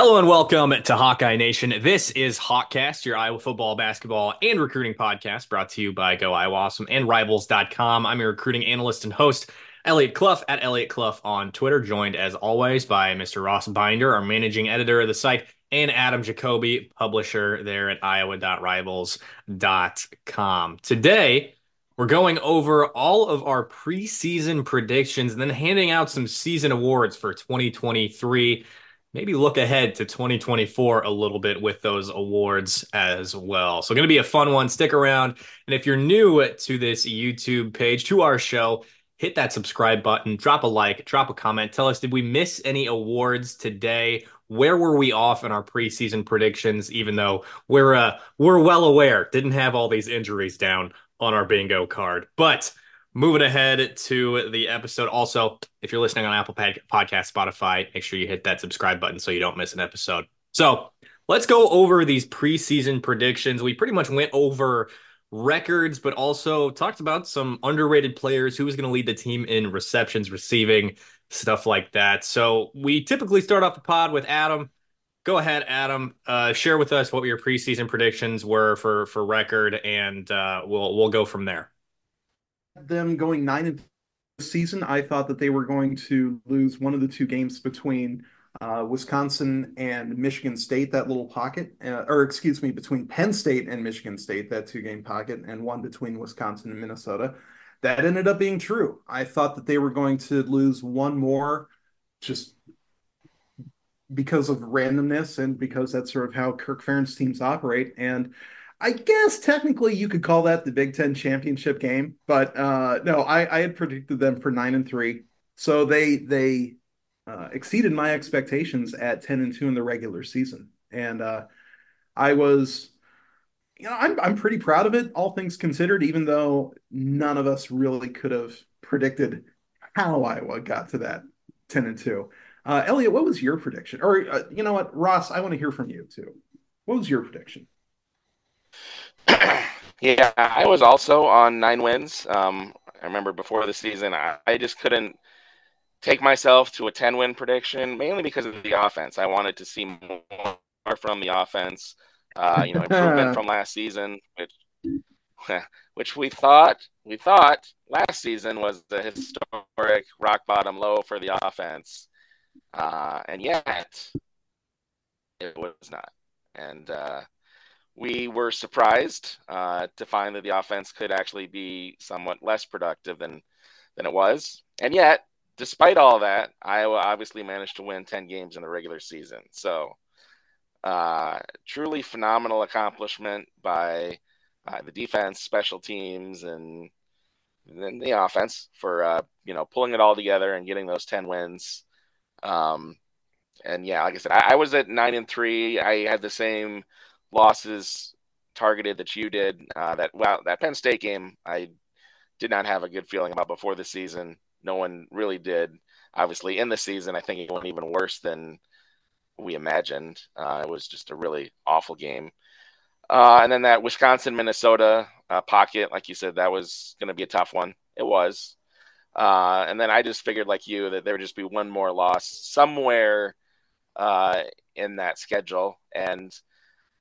Hello and welcome to Hawkeye Nation. This is Hawkcast, your Iowa football, basketball, and recruiting podcast brought to you by Go Iowa Awesome and Rivals.com. I'm your recruiting analyst and host, Eliot Clough at Eliot Clough on Twitter, joined as always by Mr. Ross Binder, our managing editor of the site, and Adam Jacobi, publisher there at iowa.rivals.com. Today, we're going over all of our preseason predictions and then handing out some season awards for 2023 maybe look ahead to 2024 a little bit with those awards as well. So, going to be a fun one. Stick around. And if you're new to this YouTube page, to our show, hit that subscribe button, drop a like, drop a comment. Tell us, did we miss any awards today? Where were we off in our preseason predictions? Even though we're uh, we're well aware, didn't have all these injuries down on our bingo card, but moving ahead to the episode. Also, if you're listening on Apple Podcast, Spotify, make sure you hit that subscribe button so you don't miss an episode. So let's go over these preseason predictions. We pretty much went over records, but also talked about some underrated players, who was going to lead the team in receptions, receiving, stuff like that. So we typically start off the pod with Adam. Go ahead, Adam. Uh, share with us what your preseason predictions were for for record, and uh, we'll we'll go from there them going nine and season. I thought that they were going to lose one of the two games between uh, Wisconsin and Michigan State, that little pocket, uh, or excuse me, between Penn State and Michigan State, that two game pocket, and one between Wisconsin and Minnesota. That ended up being true. I thought that they were going to lose one more just because of randomness and because that's sort of how Kirk Ferentz teams operate. And I guess technically you could call that the Big Ten championship game, but uh, no, I, I, had predicted them for nine and three, so they they uh, exceeded my expectations at ten and two in the regular season, and uh, I was, you know, I'm I'm pretty proud of it, all things considered. Even though none of us really could have predicted how Iowa got to that ten and two. Uh, Eliot, what was your prediction? Or uh, you know what, Ross, I want to hear from you too. What was your prediction? yeah, I was also on nine wins. Um, I remember before the season, I, I just couldn't take myself to a 10 win prediction, mainly because of the offense. I wanted to see more from the offense, uh, you know, improvement from last season, which, which we thought we thought last season was the historic rock bottom low for the offense, uh, and yet it was not. And uh, we were surprised uh, to find that the offense could actually be somewhat less productive than than it was, and yet, despite all that, Iowa obviously managed to win ten games in the regular season. So, uh, truly phenomenal accomplishment by uh, the defense, special teams, and then the offense for uh, you know pulling it all together and getting those ten wins. Um, and yeah, like I said, I, I was at nine and three. I had the same losses targeted that you did. Uh, that well, that Penn State game, I did not have a good feeling about before the season. No one really did. Obviously, in the season, I think it went even worse than we imagined. Uh, it was just a really awful game. Uh, and then that Wisconsin Minnesota uh, pocket, like you said, that was going to be a tough one. It was. Uh, and then I just figured, like you, that there would just be one more loss somewhere uh, in that schedule. And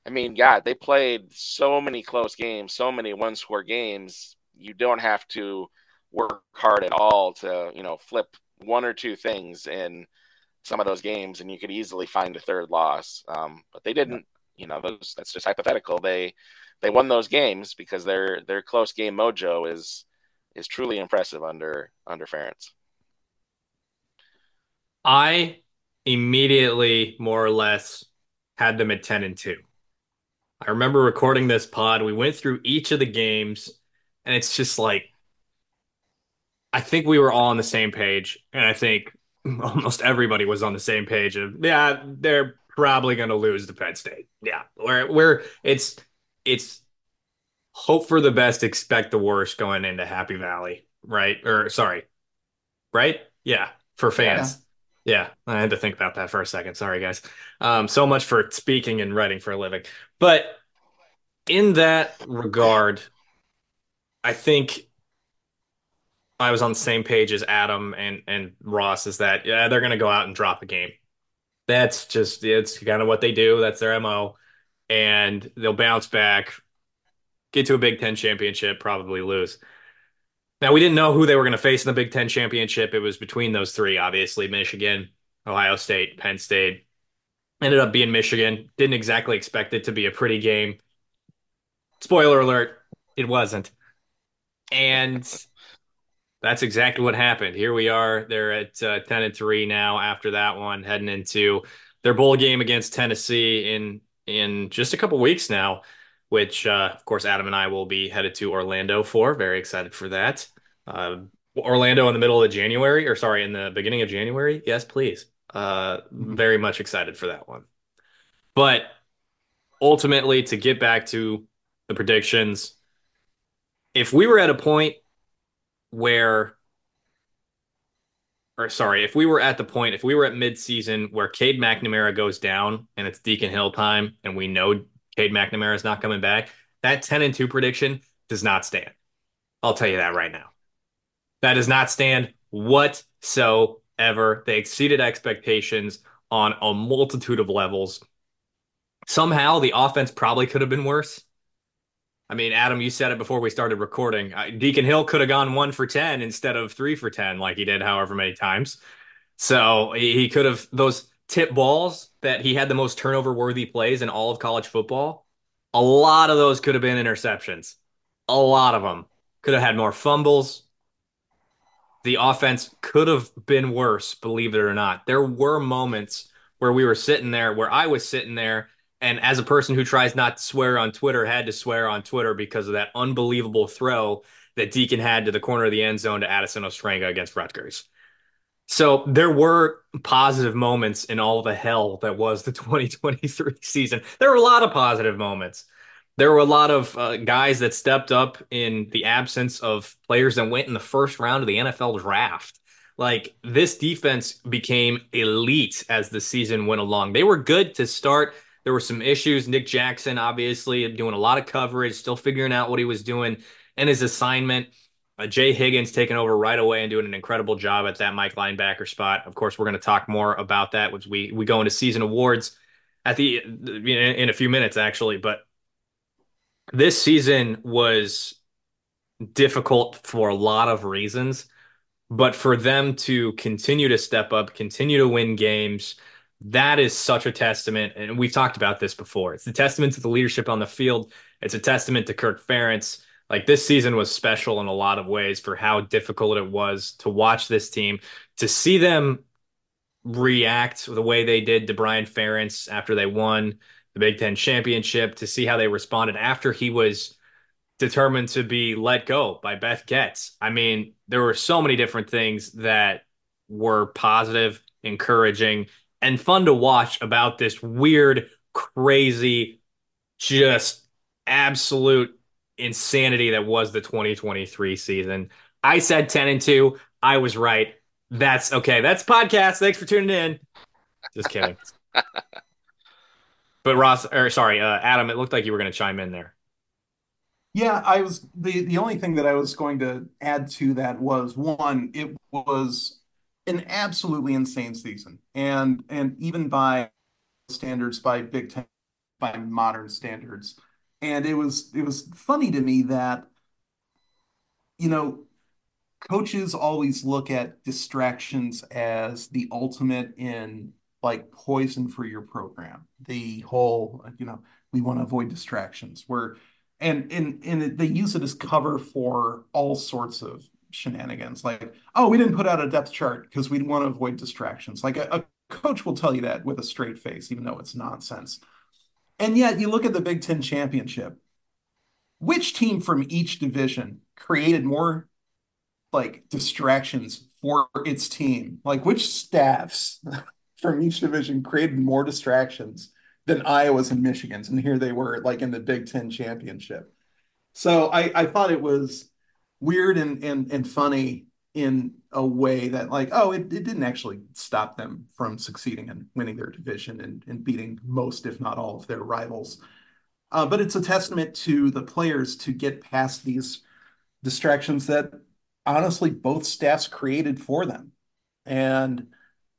I mean, God, they played so many close games, so many one score games. You don't have to work hard at all to, you know, flip one or two things in some of those games, and you could easily find a third loss. Um, but they didn't. You know, those that's just hypothetical. They they won those games because their their close game mojo is is truly impressive under under Ferentz. I immediately, more or less, had them at ten and two. I remember recording this pod. We went through each of the games, and it's just like I think we were all on the same page, and I think almost everybody was on the same page of yeah, they're probably going to lose to Penn State. Yeah, where where it's it's hope for the best, expect the worst going into Happy Valley, right? Or sorry, right? Yeah, for fans. Yeah, I had to think about that for a second. Sorry, guys. Um, so much for speaking and writing for a living. But in that regard, I think I was on the same page as Adam and and Ross. Is that yeah, they're going to go out and drop a game. That's just it's kind of what they do. That's their MO. And they'll bounce back, get to a Big Ten championship, probably lose. Now we didn't know who they were going to face in the Big Ten championship. It was between those three, obviously, Michigan, Ohio State, Penn State. Ended up being Michigan. Didn't exactly expect it to be a pretty game. Spoiler alert, it wasn't. And that's exactly what happened. Here we are. They're at uh, 10 and 3 now after that one, heading into their bowl game against Tennessee in in just a couple weeks now, which uh, of course Adam and I will be headed to Orlando for. Very excited for that. Uh, Orlando in the middle of January, or sorry, in the beginning of January. Yes, please. Uh, very much excited for that one. But ultimately, to get back to the predictions, if we were at a point where or sorry, if we were at the point, if we were at midseason where Cade McNamara goes down and it's Deacon Hill time and we know Cade McNamara is not coming back, that 10 and 2 prediction does not stand. I'll tell you that right now. That does not stand whatsoever. They exceeded expectations on a multitude of levels. Somehow the offense probably could have been worse. I mean, Adam, you said it before we started recording. Deacon Hill could have gone one for 10 instead of three for 10, like he did however many times. So he could have, those tip balls that he had the most turnover worthy plays in all of college football, a lot of those could have been interceptions. A lot of them could have had more fumbles. The offense could have been worse, believe it or not. There were moments where we were sitting there, where I was sitting there and as a person who tries not to swear on Twitter, had to swear on Twitter because of that unbelievable throw that Deacon had to the corner of the end zone to Addison Ostrenga against Rutgers. So there were positive moments in all the hell that was the 2023 season. There were a lot of positive moments. There were a lot of uh, guys that stepped up in the absence of players that went in the first round of the NFL draft. Like this defense became elite as the season went along. They were good to start there were some issues. Nick Jackson, obviously, doing a lot of coverage, still figuring out what he was doing and his assignment. Uh, Jay Higgins taking over right away and doing an incredible job at that Mike linebacker spot. Of course, we're going to talk more about that as we we go into season awards at the in a few minutes actually. But this season was difficult for a lot of reasons, but for them to continue to step up, continue to win games that is such a testament. And we've talked about this before. It's a testament to the leadership on the field. It's a testament to Kirk Ferentz. Like this season was special in a lot of ways for how difficult it was to watch this team, to see them react the way they did to Brian Ferentz after they won the Big Ten championship, to see how they responded after he was determined to be let go by Beth Goetz. I mean, there were so many different things that were positive, encouraging, and fun to watch about this weird, crazy, just absolute insanity that was the 2023 season. I said 10 and 2. I was right. That's okay. That's podcast. Thanks for tuning in. Just kidding. but Ross, or sorry, uh, Adam, it looked like you were going to chime in there. Yeah, I was the the only thing that I was going to add to that was one, it was an absolutely insane season, and and even by standards, by Big Ten, by modern standards, and it was it was funny to me that you know coaches always look at distractions as the ultimate in like poison for your program. The whole you know we want to avoid distractions. Where and and and they use it as cover for all sorts of shenanigans like oh we didn't put out a depth chart because we want to avoid distractions like a, a coach will tell you that with a straight face even though it's nonsense and yet you look at the big ten championship. Which team from each division created more like distractions for its team? Like which staffs from each division created more distractions than iowa's and michigan's? And here they were like in the big ten championship. So i i thought it was weird and and and funny in a way that like oh it, it didn't actually stop them from succeeding and winning their division and, and beating most if not all of their rivals uh, but it's a testament to the players to get past these distractions that honestly both staffs created for them and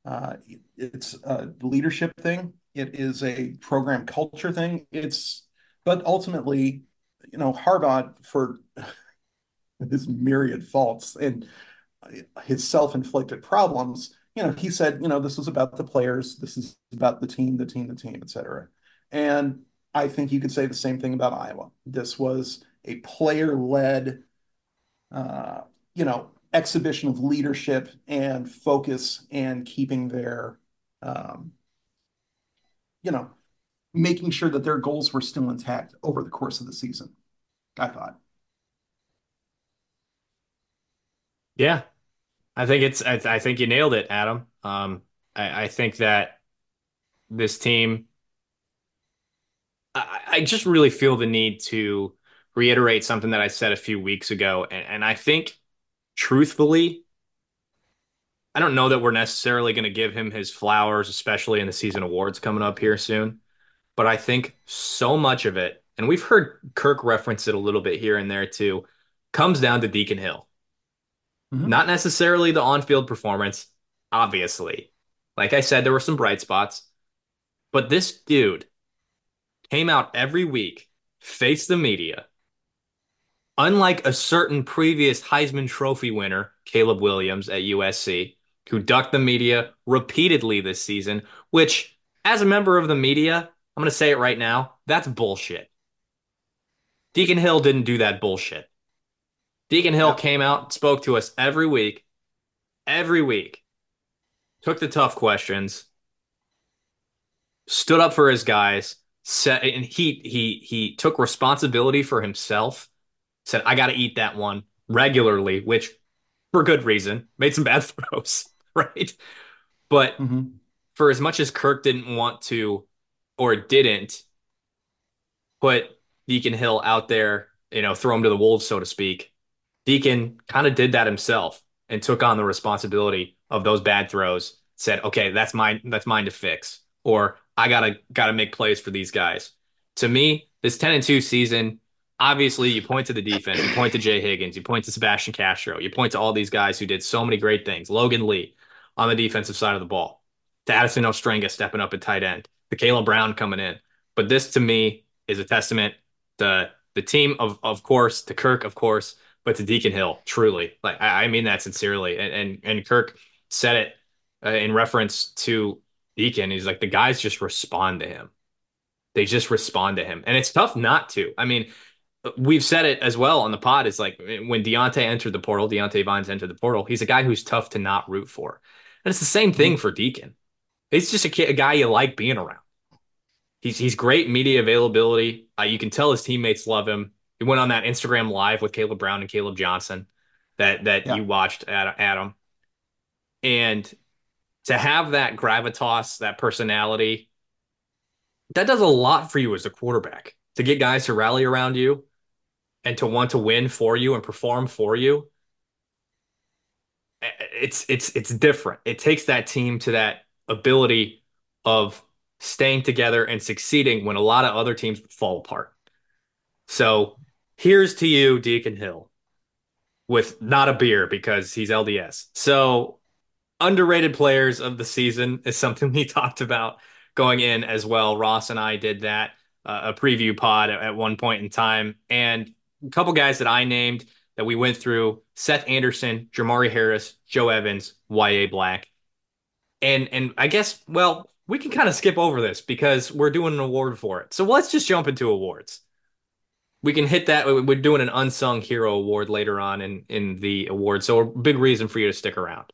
Uh, it's a leadership thing. It is a program culture thing. It's, but ultimately, you know, Harbaugh for his myriad faults and his self-inflicted problems, you know, he said, you know, this was about the players, this is about the team, the team, the team, etc. And I think you could say the same thing about Iowa. This was a player-led, uh, you know, exhibition of leadership and focus and keeping their, um, you know, making sure that their goals were still intact over the course of the season. I thought. Yeah, I think it's. I, I think you nailed it, Adam. Um, I, I think that this team. I, I just really feel the need to reiterate something that I said a few weeks ago, and, and I think, truthfully, I don't know that we're necessarily going to give him his flowers, especially in the season awards coming up here soon. But I think so much of it, and we've heard Kirk reference it a little bit here and there too, comes down to Deacon Hill. Mm-hmm. Not necessarily the on-field performance, obviously. Like I said, there were some bright spots, but this dude came out every week, faced the media. Unlike a certain previous Heisman Trophy winner, Caleb Williams at USC, who ducked the media repeatedly this season, which, as a member of the media, I'm going to say it right now, that's bullshit. Deacon Hill didn't do that bullshit. Deacon Hill yep. came out, spoke to us every week, every week, took the tough questions, stood up for his guys, said, and he he he took responsibility for himself. Said, "I got to eat that one regularly," which for good reason. Made some bad throws, right? But mm-hmm. for as much as Kirk didn't want to or didn't put Deacon Hill out there, you know, throw him to the wolves, so to speak. Deacon kind of did that himself and took on the responsibility of those bad throws. Said, "Okay, that's mine. That's mine to fix." Or I gotta gotta make plays for these guys. To me, this ten and two season, obviously, you point to the defense, you point to Jay Higgins, you point to Sebastian Castro, you point to all these guys who did so many great things. Logan Lee on the defensive side of the ball, to Addison Ostrenga stepping up at tight end, the Kaleb Brown coming in. But this, to me, is a testament to the team of of course, to Kirk, of course, but to Deacon Hill, truly, like I, I mean that sincerely. And, and and Kirk said it uh, in reference to Deacon. He's like the guys just respond to him. They just respond to him, and it's tough not to. I mean, we've said it as well on the pod. It's like when Diante entered the portal, Diante Vines entered the portal. He's a guy who's tough to not root for, and it's the same thing mm-hmm. for Deacon. He's just a, a guy you like being around. He's he's great media availability. Uh, you can tell his teammates love him. He went on that Instagram live with Kaleb Brown and Caleb Johnson that that yeah. you watched, Adam. And to have that gravitas, that personality, that does a lot for you as a quarterback. To get guys to rally around you and to want to win for you and perform for you. Eh, eh, it's it's it's different. It takes that team to that ability of staying together and succeeding when a lot of other teams fall apart. So Here's to you, Deacon Hill, with not a beer because he's LDS. So, underrated players of the season is something we talked about going in as well. Ross and I did that, uh, a preview pod at, at one point in time. And a couple guys that I named that we went through Seth Anderson, Jamari Harris, Joe Evans, Y.A. Black. And and I guess, well, we can kind of skip over this because we're doing an award for it. So let's just jump into awards we can hit that. We're doing an unsung hero award later on in in the award, so a big reason for you to stick around.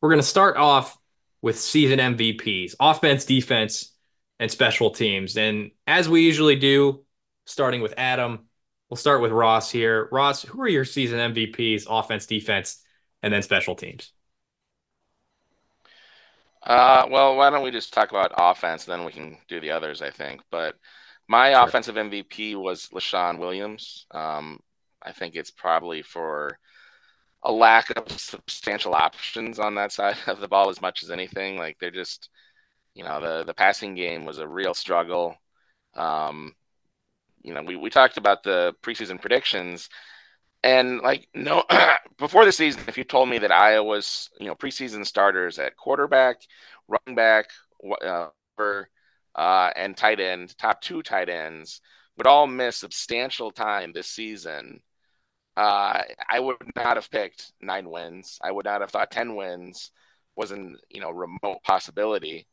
We're going to start off with season MVPs, offense, defense, and special teams. And as we usually do, starting with Adam, we'll start with Ross here. Ross, who are your season MVPs, offense, defense, and then special teams? Uh, well, why don't we just talk about offense, then we can do the others, I think. But my sure. offensive MVP was Leshon Williams. Um, I think it's probably for a lack of substantial options on that side of the ball as much as anything. Like they're just, you know, the the passing game was a real struggle. Um, you know, we, we talked about the preseason predictions, and like no, before the season, if you told me that Iowa's you know preseason starters at quarterback, running back, uh, uh, and tight end, top two tight ends, would all miss substantial time this season, uh, I would not have picked nine wins. I would not have thought ten wins wasn't you know remote possibility.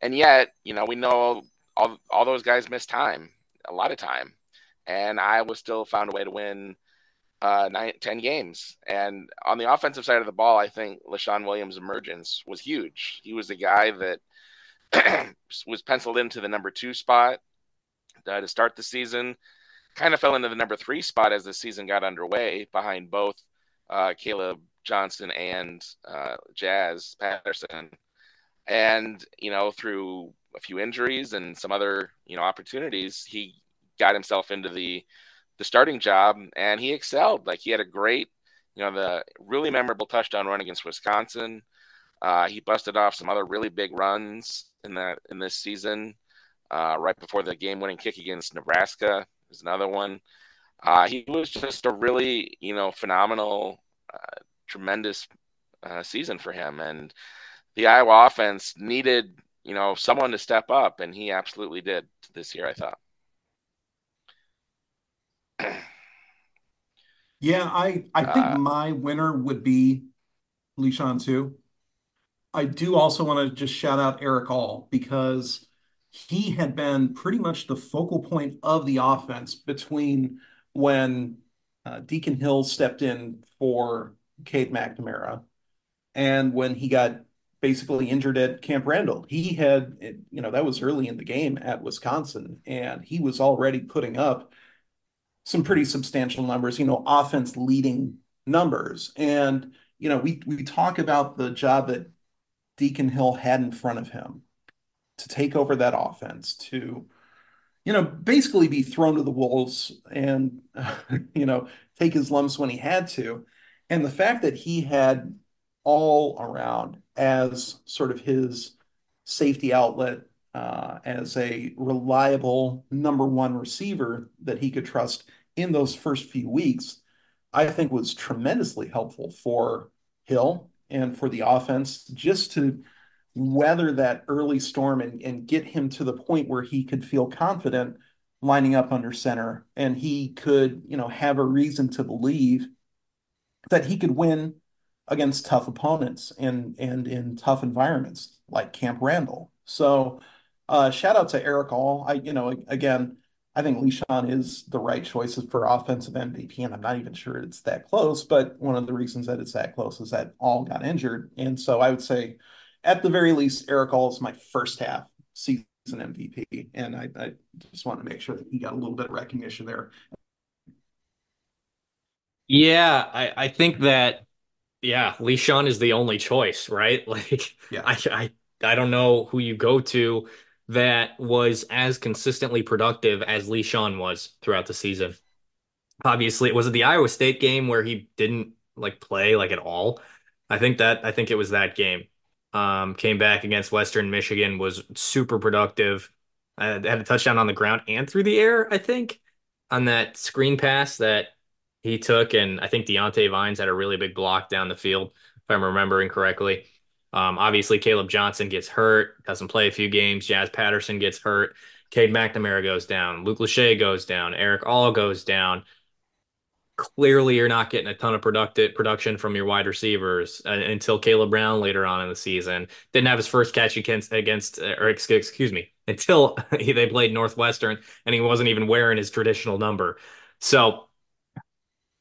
And yet, you know, we know all all those guys missed time, a lot of time, and Iowa still found a way to win uh, nine, 10 games. And on the offensive side of the ball, I think Leshon Williams' emergence was huge. He was the guy that was penciled into the number two spot uh, to start the season. Kind of fell into the number three spot as the season got underway behind both uh, Caleb Johnson and uh, Jazz Patterson. And, you know, through a few injuries and some other, you know, opportunities, he got himself into the the starting job and he excelled. Like he had a great, you know, the really memorable touchdown run against Wisconsin. Uh, he busted off some other really big runs in that in this season. Uh, right before the game-winning kick against Nebraska is another one. Uh, he was just a really, you know, phenomenal, uh, tremendous uh, season for him, and the Iowa offense needed, you know, someone to step up, and he absolutely did this year. I thought. Yeah, I I think Uh, my winner would be Leshon too. I do also want to just shout out Erick All because he had been pretty much the focal point of the offense between when uh, Deacon Hill stepped in for Cade McNamara and when he got basically injured at Camp Randall. He had, you know, that was early in the game at Wisconsin, and he was already putting up some pretty substantial numbers, you know, offense leading numbers. And, you know, we we talk about the job that Deacon Hill had in front of him to take over that offense, to, you know, basically be thrown to the wolves and, you know, take his lumps when he had to. And the fact that he had all around as sort of his safety outlet, uh, as a reliable number one receiver that he could trust in those first few weeks, I think was tremendously helpful for Hill and for the offense just to weather that early storm and, and get him to the point where he could feel confident lining up under center and he could, you know, have a reason to believe that he could win against tough opponents and and in tough environments like Camp Randall. So uh, shout out to Erick All. I, you know, again, I think Leshon is the right choice for offensive MVP, and I'm not even sure it's that close. But one of the reasons that it's that close is that All got injured, and so I would say, at the very least, Erick All is my first half season MVP, and I, I just want to make sure that he got a little bit of recognition there. Yeah, I, I think that yeah, Leshon is the only choice, right? Like Yeah. I I I don't know who you go to that was as consistently productive as Leshon was throughout the season. Obviously, it was it the Iowa State game where he didn't like play like at all? I think that I think it was that game. Um, came back against Western Michigan, was super productive. Uh, had a touchdown on the ground and through the air, I think, on that screen pass that he took, and I think Diante Vines had a really big block down the field, if I'm remembering correctly. Um, obviously, Caleb Johnson gets hurt, doesn't play a few games. Jazz Patterson gets hurt. Cade McNamara goes down. Luke Lachey goes down. Erick All goes down clearly you're not getting a ton of productive production from your wide receivers uh, until Kaleb Brown later on in the season didn't have his first catch against against or excuse me until they played Northwestern and he wasn't even wearing his traditional number. So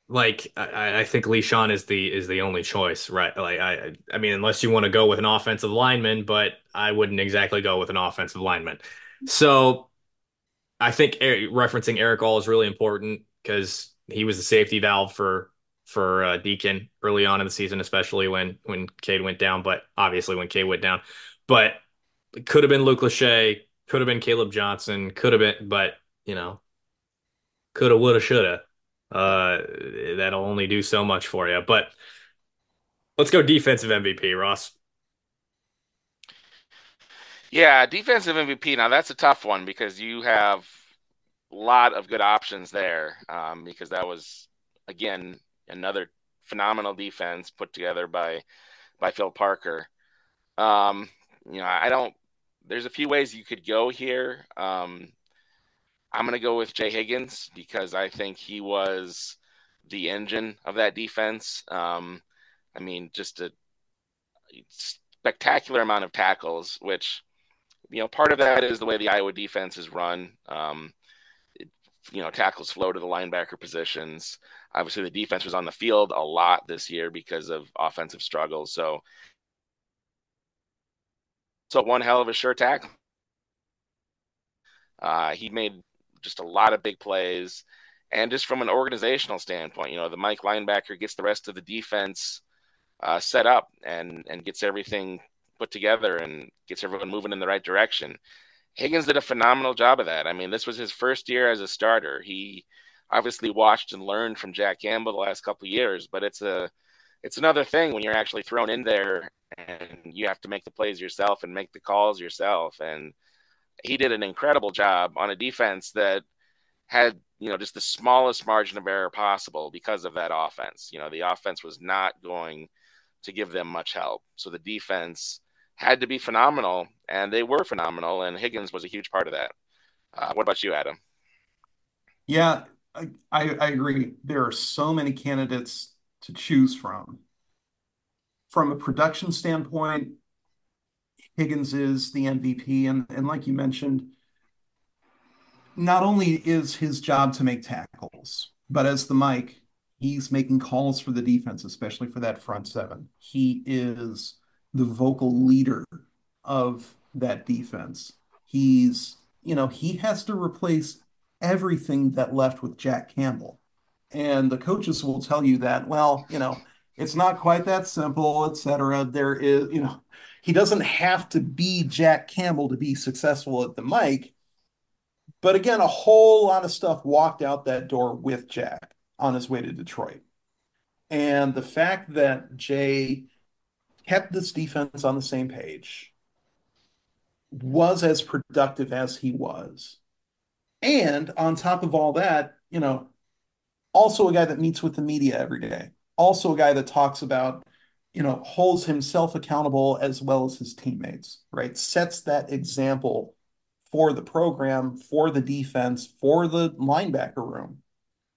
like I, I think Leshon is the is the only choice, right? Like I I mean unless you want to go with an offensive lineman, but I wouldn't exactly go with an offensive lineman. So I think referencing Erick All is really important because he was the safety valve for for uh, Deacon early on in the season, especially when when Cade went down. But obviously when Cade went down, but it could have been Luke Lachey, could have been Caleb Johnson, could have been, but you know, coulda, woulda, shoulda. Uh, that'll only do so much for you. But let's go defensive MVP, Ross. Yeah, defensive MVP. Now that's a tough one because you have a lot of good options there. Um, because that was again another phenomenal defense put together by by Phil Parker. Um, you know, I don't. There's a few ways you could go here. Um, I'm going to go with Jay Higgins because I think he was the engine of that defense. Um, I mean, just a spectacular amount of tackles, which, you know, part of that is the way the Iowa defense is run. Um, it, you know, tackles flow to the linebacker positions. Obviously, the defense was on the field a lot this year because of offensive struggles. So, so one hell of a sure tackle. Uh, he made just a lot of big plays. And just from an organizational standpoint, you know, the Mike linebacker gets the rest of the defense uh, set up and and gets everything put together and gets everyone moving in the right direction. Higgins did a phenomenal job of that. I mean, this was his first year as a starter. He obviously watched and learned from Jack Campbell the last couple years, but it's a it's another thing when you're actually thrown in there and you have to make the plays yourself and make the calls yourself. And he did an incredible job on a defense that had you know just the smallest margin of error possible because of that offense. You know, the offense was not going to give them much help, so the defense had to be phenomenal, and they were phenomenal, and Higgins was a huge part of that. Uh, what about you, Adam? Yeah, I, I agree. There are so many candidates to choose from. From a production standpoint, Higgins is the MVP, and and like you mentioned, not only is his job to make tackles, but as the Mike, he's making calls for the defense, especially for that front seven. He is the vocal leader of that defense. He's, you know, he has to replace everything that left with Jack Campbell. And the coaches will tell you that, well, you know, it's not quite that simple, et cetera. There is, you know, he doesn't have to be Jack Campbell to be successful at the Mike. But again, a whole lot of stuff walked out that door with Jack on his way to Detroit. And the fact that Jay kept this defense on the same page, was as productive as he was. And on top of all that, you know, also a guy that meets with the media every day, also a guy that talks about, you know, holds himself accountable as well as his teammates, right? Sets that example for the program, for the defense, for the linebacker room.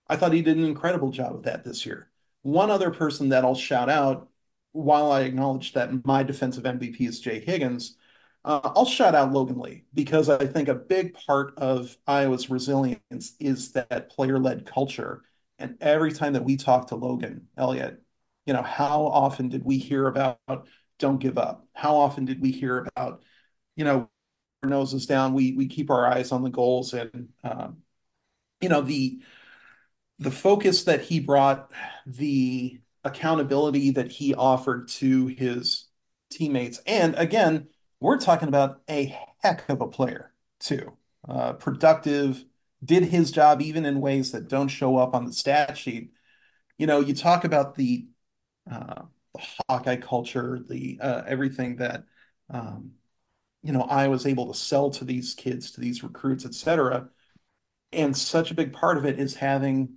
I thought he did an incredible job of that this year. One other person that I'll shout out, while I acknowledge that my defensive MVP is Jay Higgins, uh, I'll shout out Logan Lee because I think a big part of Iowa's resilience is that player led culture. And every time that we talk to Logan Elliott, you know, how often did we hear about don't give up? How often did we hear about, you know, noses down, we we keep our eyes on the goals and um, you know the the focus that he brought, the accountability that he offered to his teammates, and again, we're talking about a heck of a player too. Uh, productive, did his job even in ways that don't show up on the stat sheet. You know, you talk about the, uh, the Hawkeye culture, the uh, everything that um, you know I was able to sell to these kids, to these recruits, etc. And such a big part of it is having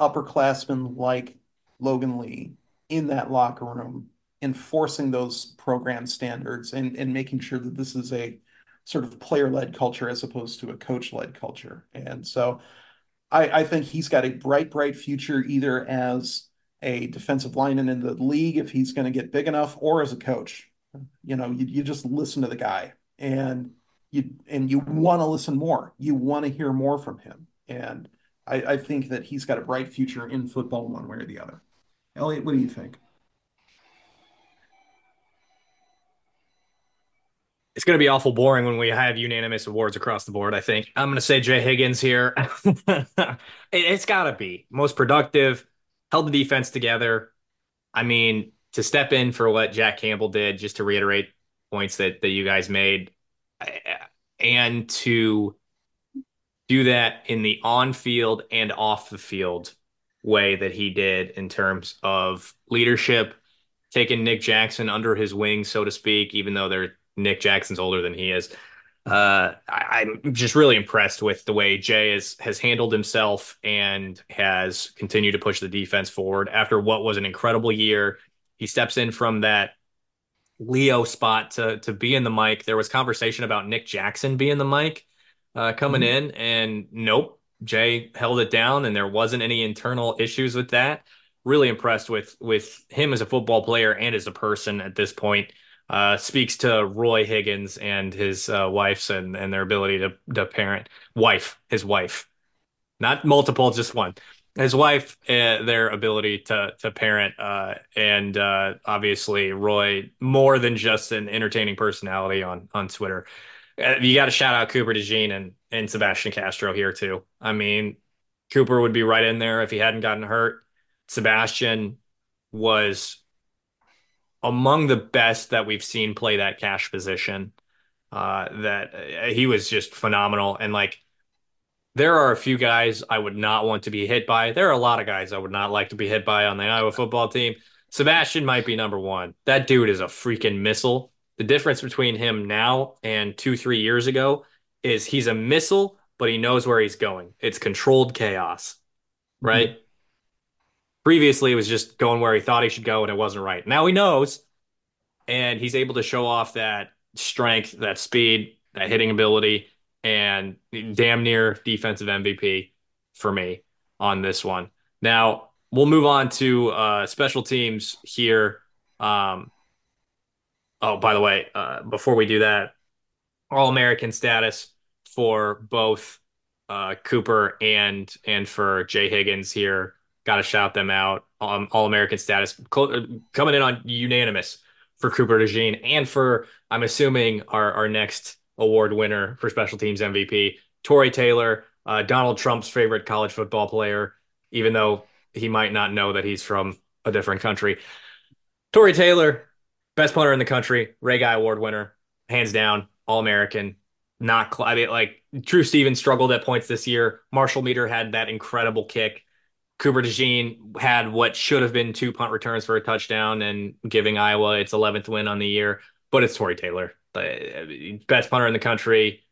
upperclassmen like Logan Lee in that locker room, enforcing those program standards and, and making sure that this is a sort of player-led culture as opposed to a coach-led culture. And so I, I think he's got a bright, bright future either as a defensive lineman in the league if he's going to get big enough or as a coach. You know, you, you just listen to the guy and you and you want to listen more. You want to hear more from him. And I, I think that he's got a bright future in football one way or the other. Eliot, what do you think? It's going to be awful boring when we have unanimous awards across the board, I think. I'm going to say Jay Higgins here. it's got to be most productive, held the defense together. I mean, to step in for what Jack Campbell did, just to reiterate points that that you guys made, and to do that in the on-field and off the field way that he did in terms of leadership, taking Nick Jackson under his wing, so to speak, even though they're Nick Jackson's older than he is. Uh, I, am just really impressed with the way Jay has has handled himself and has continued to push the defense forward after what was an incredible year. He steps in from that Leo spot to to be in the Mike. There was conversation about Nick Jackson being the Mike uh, coming mm-hmm. in, and nope, Jay held it down, and there wasn't any internal issues with that. Really impressed with with him as a football player and as a person at this point uh, speaks to Roy Higgins and his uh, wife's and, and their ability to, to parent. Wife, his wife, not multiple, just one. His wife, uh, their ability to to parent, uh, and uh, obviously Roy, more than just an entertaining personality on on Twitter. Uh, you got to shout out Cooper DeJean and and Sebastian Castro here too. I mean, Cooper would be right in there if he hadn't gotten hurt. Sebastian was among the best that we've seen play that cash position. Uh, that uh, he was just phenomenal. And like, there are a few guys I would not want to be hit by. There are a lot of guys I would not like to be hit by on the Iowa football team. Sebastian might be number one. That dude is a freaking missile. The difference between him now and two, three years ago is he's a missile, but he knows where he's going. It's controlled chaos, right? Mm-hmm. Previously, it was just going where he thought he should go, and it wasn't right. Now he knows, and he's able to show off that strength, that speed, that hitting ability, and damn near defensive MVP for me on this one. Now we'll move on to uh, special teams here. Um, oh, by the way, uh, before we do that, All American status for both uh, Cooper and and for Jay Higgins here Got to shout them out. Um, All American status coming in on unanimous for Cooper DeJean and for I'm assuming our our next award winner for special teams MVP, Tory Taylor, uh, Donald Trump's favorite college football player, even though he might not know that he's from a different country. Tory Taylor, best punter in the country, Ray Guy Award winner, hands down, All American. Not, cl- I mean, like Drew Stevens struggled at points this year. Marshall Meeder had that incredible kick. Cooper DeJean had what should have been two punt returns for a touchdown and giving Iowa its 11th win on the year, but it's Tory Taylor, the best punter in the country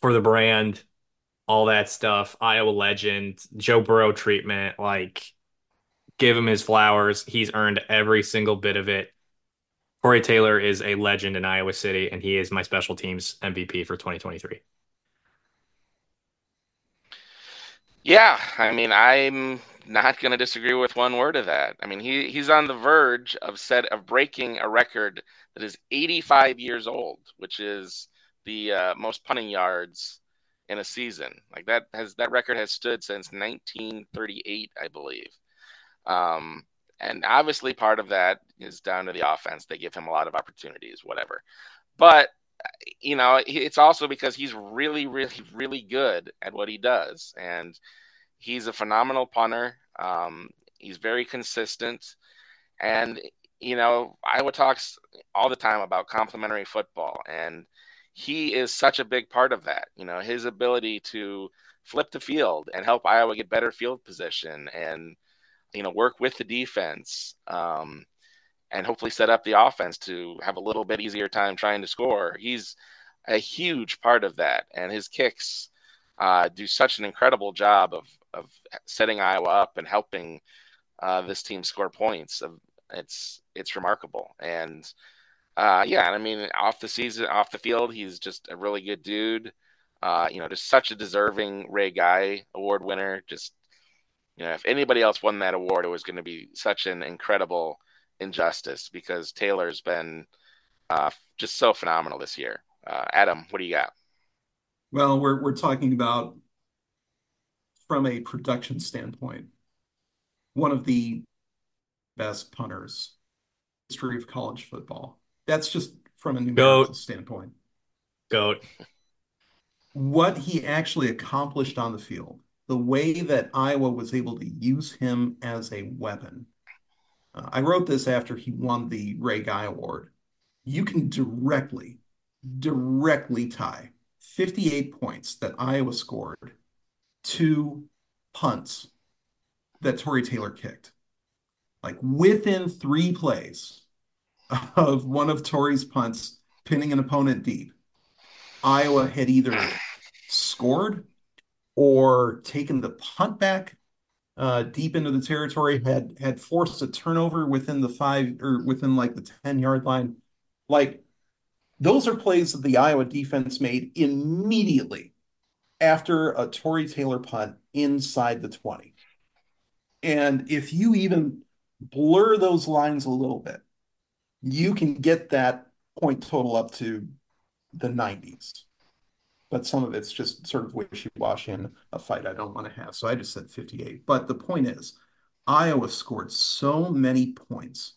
for the brand, all that stuff. Iowa legend, Joe Burrow treatment, like give him his flowers. He's earned every single bit of it. Tory Taylor is a legend in Iowa City, and he is my special teams MVP for 2023. Yeah, I mean, I'm not going to disagree with one word of that. I mean, he he's on the verge of set of breaking a record that is 85 years old, which is the uh, most punting yards in a season. Like that has that record has stood since 1938, I believe. Um, and obviously, part of that is down to the offense. They give him a lot of opportunities, whatever. But you know, it's also because he's really, really, really good at what he does, and he's a phenomenal punter. Um, he's very consistent, and you know Iowa talks all the time about complementary football, and he is such a big part of that. You know, his ability to flip the field and help Iowa get better field position, and you know work with the defense. Um, and hopefully set up the offense to have a little bit easier time trying to score. He's a huge part of that, and his kicks uh, do such an incredible job of of setting Iowa up and helping uh, this team score points. It's it's remarkable, and uh, yeah, I mean, off the season, off the field, he's just a really good dude. Uh, you know, just such a deserving Ray Guy Award winner. Just you know, if anybody else won that award, it was going to be such an incredible injustice because Taylor's been uh, just so phenomenal this year. Uh, Adam, what do you got? Well, we're we're talking about from a production standpoint, one of the best punters history of college football. That's just from a numerical Goat. standpoint. Goat. What he actually accomplished on the field, the way that Iowa was able to use him as a weapon. Uh, I wrote this after he won the Ray Guy Award. You can directly, directly tie 58 points that Iowa scored two punts that Tory Taylor kicked. Like within three plays of one of Tory's punts pinning an opponent deep, Iowa had either scored or taken the punt back uh, deep into the territory, had had forced a turnover within the five or within like the 10 yard line. Like those are plays that the Iowa defense made immediately after a Tory Taylor punt inside the 20. And if you even blur those lines a little bit, you can get that point total up to the 90s. But some of it's just sort of wishy-washy in a fight I don't want to have. So I just said 58. But the point is, Iowa scored so many points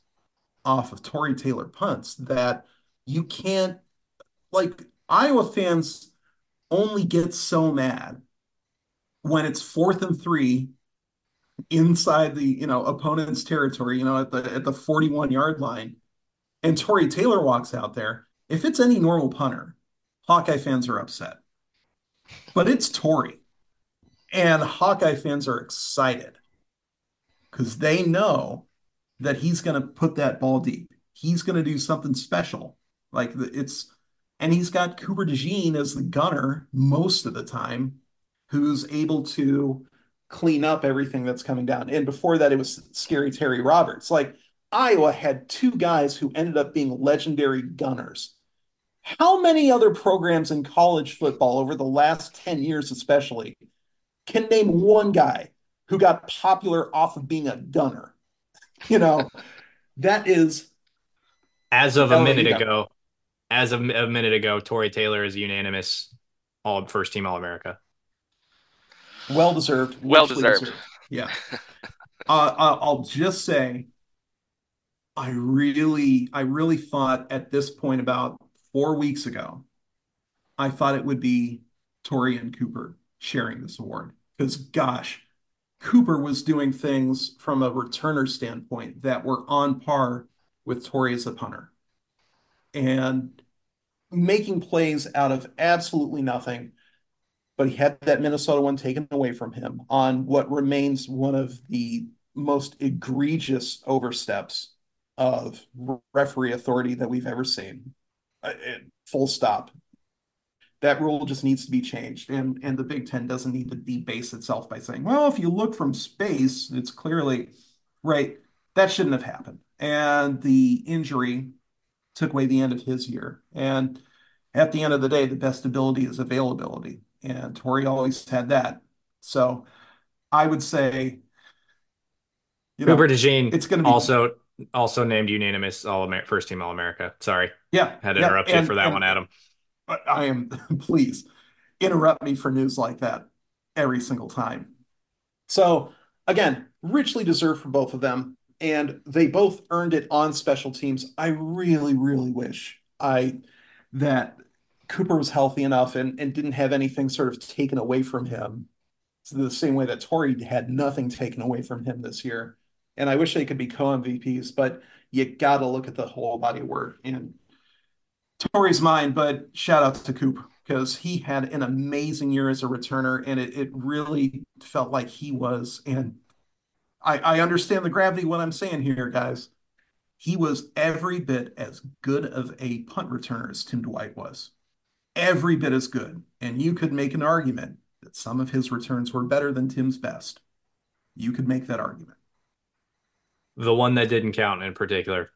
off of Tory Taylor punts that you can't like Iowa fans only get so mad when it's fourth and three inside the you know opponent's territory, you know, at the at the 41 yard line, and Tory Taylor walks out there. If it's any normal punter, Hawkeye fans are upset. But it's Tory. And Hawkeye fans are excited because they know that he's going to put that ball deep. He's going to do something special. Like it's, and he's got Cooper DeJean as the gunner most of the time, who's able to clean up everything that's coming down. And before that, it was scary Terry Roberts. Like Iowa had two guys who ended up being legendary gunners. How many other programs in college football over the last 10 years, especially, can name one guy who got popular off of being a gunner? You know, that is. As of a minute ago, as of a minute ago, Tory Taylor is unanimous all first team All America. Well deserved. Well deserved. deserved. Yeah. uh, I'll just say, I really, I really thought at this point about four weeks ago, I thought it would be Tory and Cooper sharing this award because, gosh, Cooper was doing things from a returner standpoint that were on par with Tory as a punter and making plays out of absolutely nothing but he had that Minnesota one taken away from him on what remains one of the most egregious oversteps of referee authority that we've ever seen. Uh, full stop. That rule just needs to be changed, and and the Big Ten doesn't need to debase itself by saying, "Well, if you look from space, it's clearly right." That shouldn't have happened, and the injury took away the end of his year. And at the end of the day, the best ability is availability and Tory always had that. So I would say, you know, Cooper DeJean it's going to be also also named unanimous All Amer- First Team All America. Sorry, yeah, had to yeah, interrupt and, you for that and, one, Adam. I am please interrupt me for news like that every single time. So again, richly deserved for both of them, and they both earned it on special teams. I really, really wish I that Cooper was healthy enough and, and didn't have anything sort of taken away from him. The same way that Tory had nothing taken away from him this year. And I wish they could be co-MVPs, but you got to look at the whole body of work. And Tory's mine, but shout out to Coop because he had an amazing year as a returner, and it, it really felt like he was. And I, I understand the gravity of what I'm saying here, guys. He was every bit as good of a punt returner as Tim Dwight was every bit as good. And you could make an argument that some of his returns were better than Tim's best. You could make that argument. The one that didn't count in particular.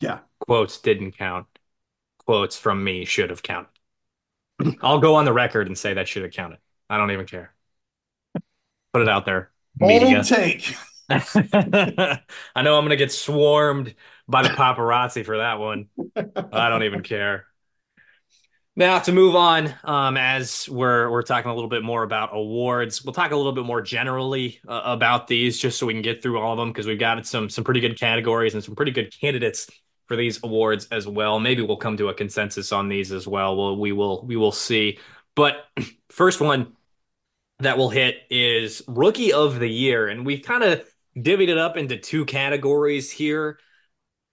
Yeah. Quotes didn't count. Quotes from me should have counted. I'll go on the record and say that should have counted. I don't even care. Put it out there. Bold take. I know I'm going to get swarmed by the paparazzi for that one. I don't even care. Now to move on, um, as we're we're talking a little bit more about awards, we'll talk a little bit more generally uh, about these, just so we can get through all of them because we've got some some pretty good categories and some pretty good candidates for these awards as well. Maybe we'll come to a consensus on these as well. Well, we will we will see. But first one that we'll hit is rookie of the year, and we've kind of divvied it up into two categories here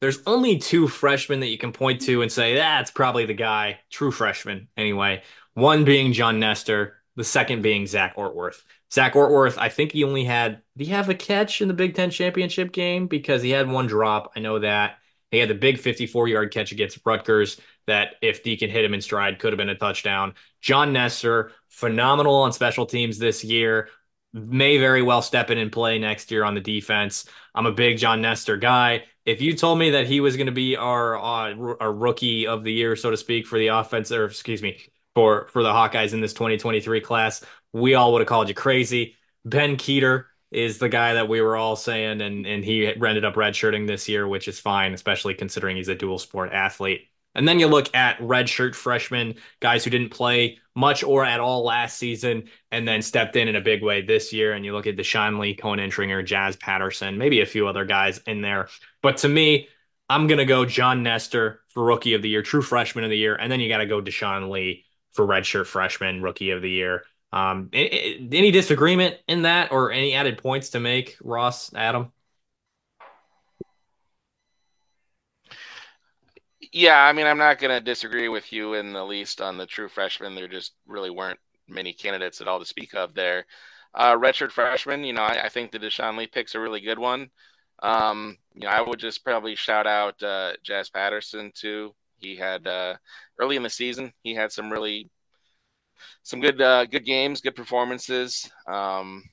there's only two freshmen that you can point to and say that's probably the guy, true freshman anyway. One being John Nestor, the second being Zach Ortwerth. Zach Ortwerth, I think he only had did he have a catch in the Big Ten championship game because he had one drop. I know that He had the big 54 yard catch against Rutgers that, if Deacon hit him in stride, could have been a touchdown. John Nestor, phenomenal on special teams this year. May very well step in and play next year on the defense. I'm a big John Nestor guy. If you told me that he was going to be our, uh, our rookie of the year, so to speak, for the offense, or excuse me, for for the Hawkeyes in this 2023 class, we all would have called you crazy. Ben Kueter is the guy that we were all saying, and and he ended up redshirting this year, which is fine, especially considering he's a dual sport athlete. And then you look at redshirt freshmen, guys who didn't play much or at all last season, and then stepped in in a big way this year. And you look at Deshaun Lee, Koen Entringer, Jaz Patterson, maybe a few other guys in there. But to me, I'm gonna go John Nestor for Rookie of the Year, True Freshman of the Year, and then you got to go Deshaun Lee for redshirt freshman, Rookie of the Year. Um, any disagreement in that, or any added points to make, Ross, Adam? Yeah, I mean, I'm not going to disagree with you in the least on the true freshman. There just really weren't many candidates at all to speak of there. Uh, freshman, you know, I, I, think the Deshaun Lee pick's a really good one. Um, you know, I would just probably shout out uh, Jaz Patterson too. He had uh, early in the season, he had some really some good uh, good games, good performances. Um,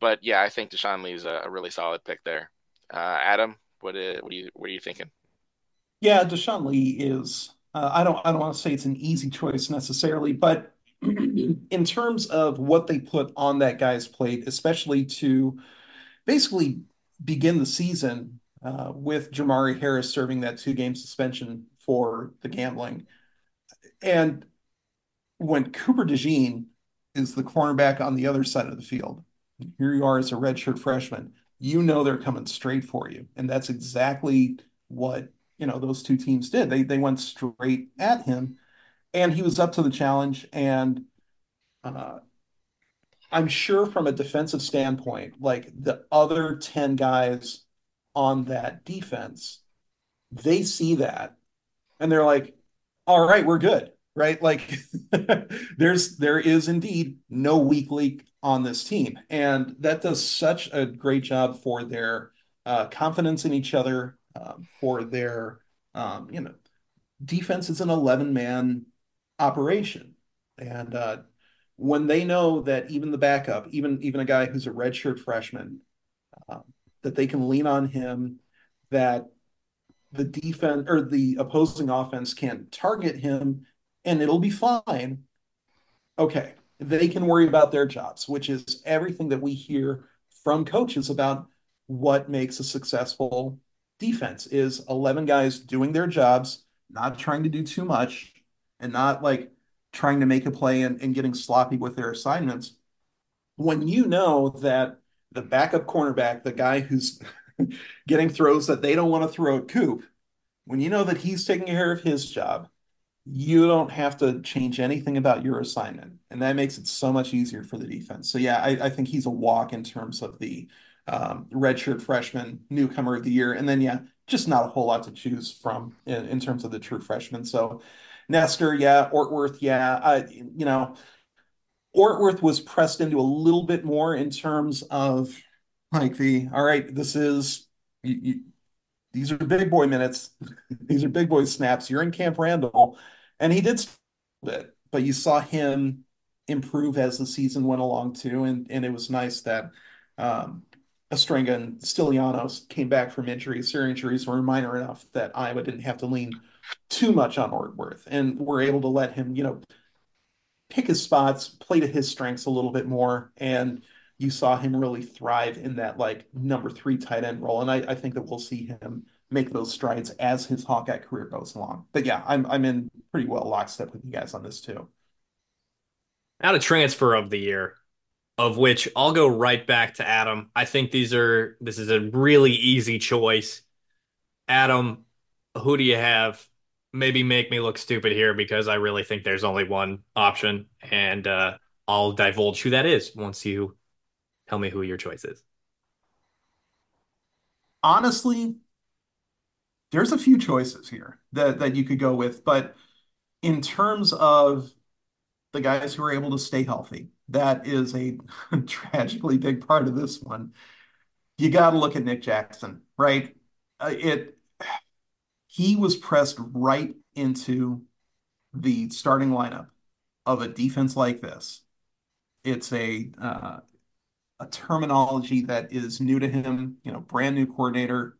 but yeah, I think Deshaun Lee's a, a really solid pick there. Uh, Adam, what, uh, what are you what are you thinking? Yeah, Deshaun Lee is. Uh, I don't. I don't want to say it's an easy choice necessarily, but in terms of what they put on that guy's plate, especially to basically begin the season uh, with Jermari Harris serving that two-game suspension for the gambling, and when Cooper DeJean is the cornerback on the other side of the field, here you are as a redshirt freshman, you know they're coming straight for you, and that's exactly what you know those two teams did. They they went straight at him, and he was up to the challenge. And uh, I'm sure from a defensive standpoint, like the other ten guys on that defense, they see that, and they're like, "All right, we're good." Right? Like there's there is indeed no weak link on this team, and that does such a great job for their uh, confidence in each other um, for their um, you know defense is an 11 man operation. And uh, when they know that even the backup even even a guy who's a redshirt freshman uh, that they can lean on him that the defense or the opposing offense can target him and it'll be fine okay they can worry about their jobs which is everything that we hear from coaches about what makes a successful defense is 11 guys doing their jobs, not trying to do too much, and not like trying to make a play and, and getting sloppy with their assignments. When you know that the backup cornerback, the guy who's getting throws that they don't want to throw at Coop, when you know that he's taking care of his job, you don't have to change anything about your assignment. And that makes it so much easier for the defense. So, yeah, I, I think he's a walk in terms of the um, redshirt freshman, newcomer of the year, and then yeah, just not a whole lot to choose from in, in terms of the true freshmen. So Nestor, yeah, Ortwerth, yeah, I, you know, Ortwerth was pressed into a little bit more in terms of like the all right, this is you, you, these are big boy minutes, these are big boy snaps. You're in Camp Randall, and he did a bit, but you saw him improve as the season went along too, and and it was nice that um, Ostrenga and Stilianos came back from injuries. Their injuries were minor enough that Iowa didn't have to lean too much on Ortwerth and were able to let him, you know, pick his spots, play to his strengths a little bit more. And you saw him really thrive in that like number three tight end role. And I, I think that we'll see him make those strides as his Hawkeye career goes along. But yeah, I'm I'm in pretty well lockstep with you guys on this too. Out of transfer of the year, of which I'll go right back to Adam. I think these are this is a really easy choice. Adam, who do you have? Maybe make me look stupid here because I really think there's only one option, and uh, I'll divulge who that is once you tell me who your choice is. Honestly, there's a few choices here that that you could go with, but in terms of the guys who are able to stay healthy, that is a tragically big part of this one. You got to look at Nick Jackson, right? Uh, it he was pressed right into the starting lineup of a defense like this. It's a uh, a terminology that is new to him, you know, brand new coordinator,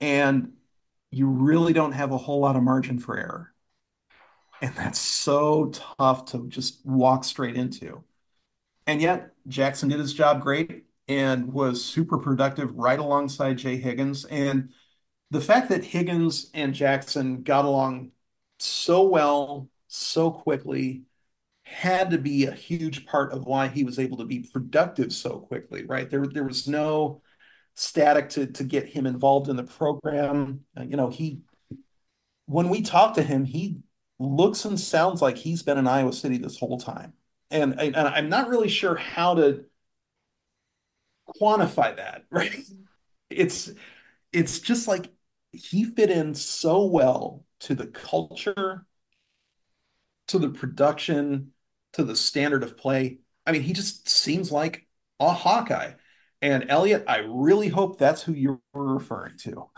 and you really don't have a whole lot of margin for error. And that's so tough to just walk straight into. And yet, Jackson did his job great and was super productive right alongside Jay Higgins. And the fact that Higgins and Jackson got along so well, so quickly, had to be a huge part of why he was able to be productive so quickly, right? There, there was no static to to get him involved in the program. Uh, you know, he when we talked to him, he looks and sounds like he's been in Iowa City this whole time. And, and I'm not really sure how to quantify that, right? It's it's just like he fit in so well to the culture, to the production, to the standard of play. I mean, he just seems like a Hawkeye. And Eliot, I really hope that's who you're referring to.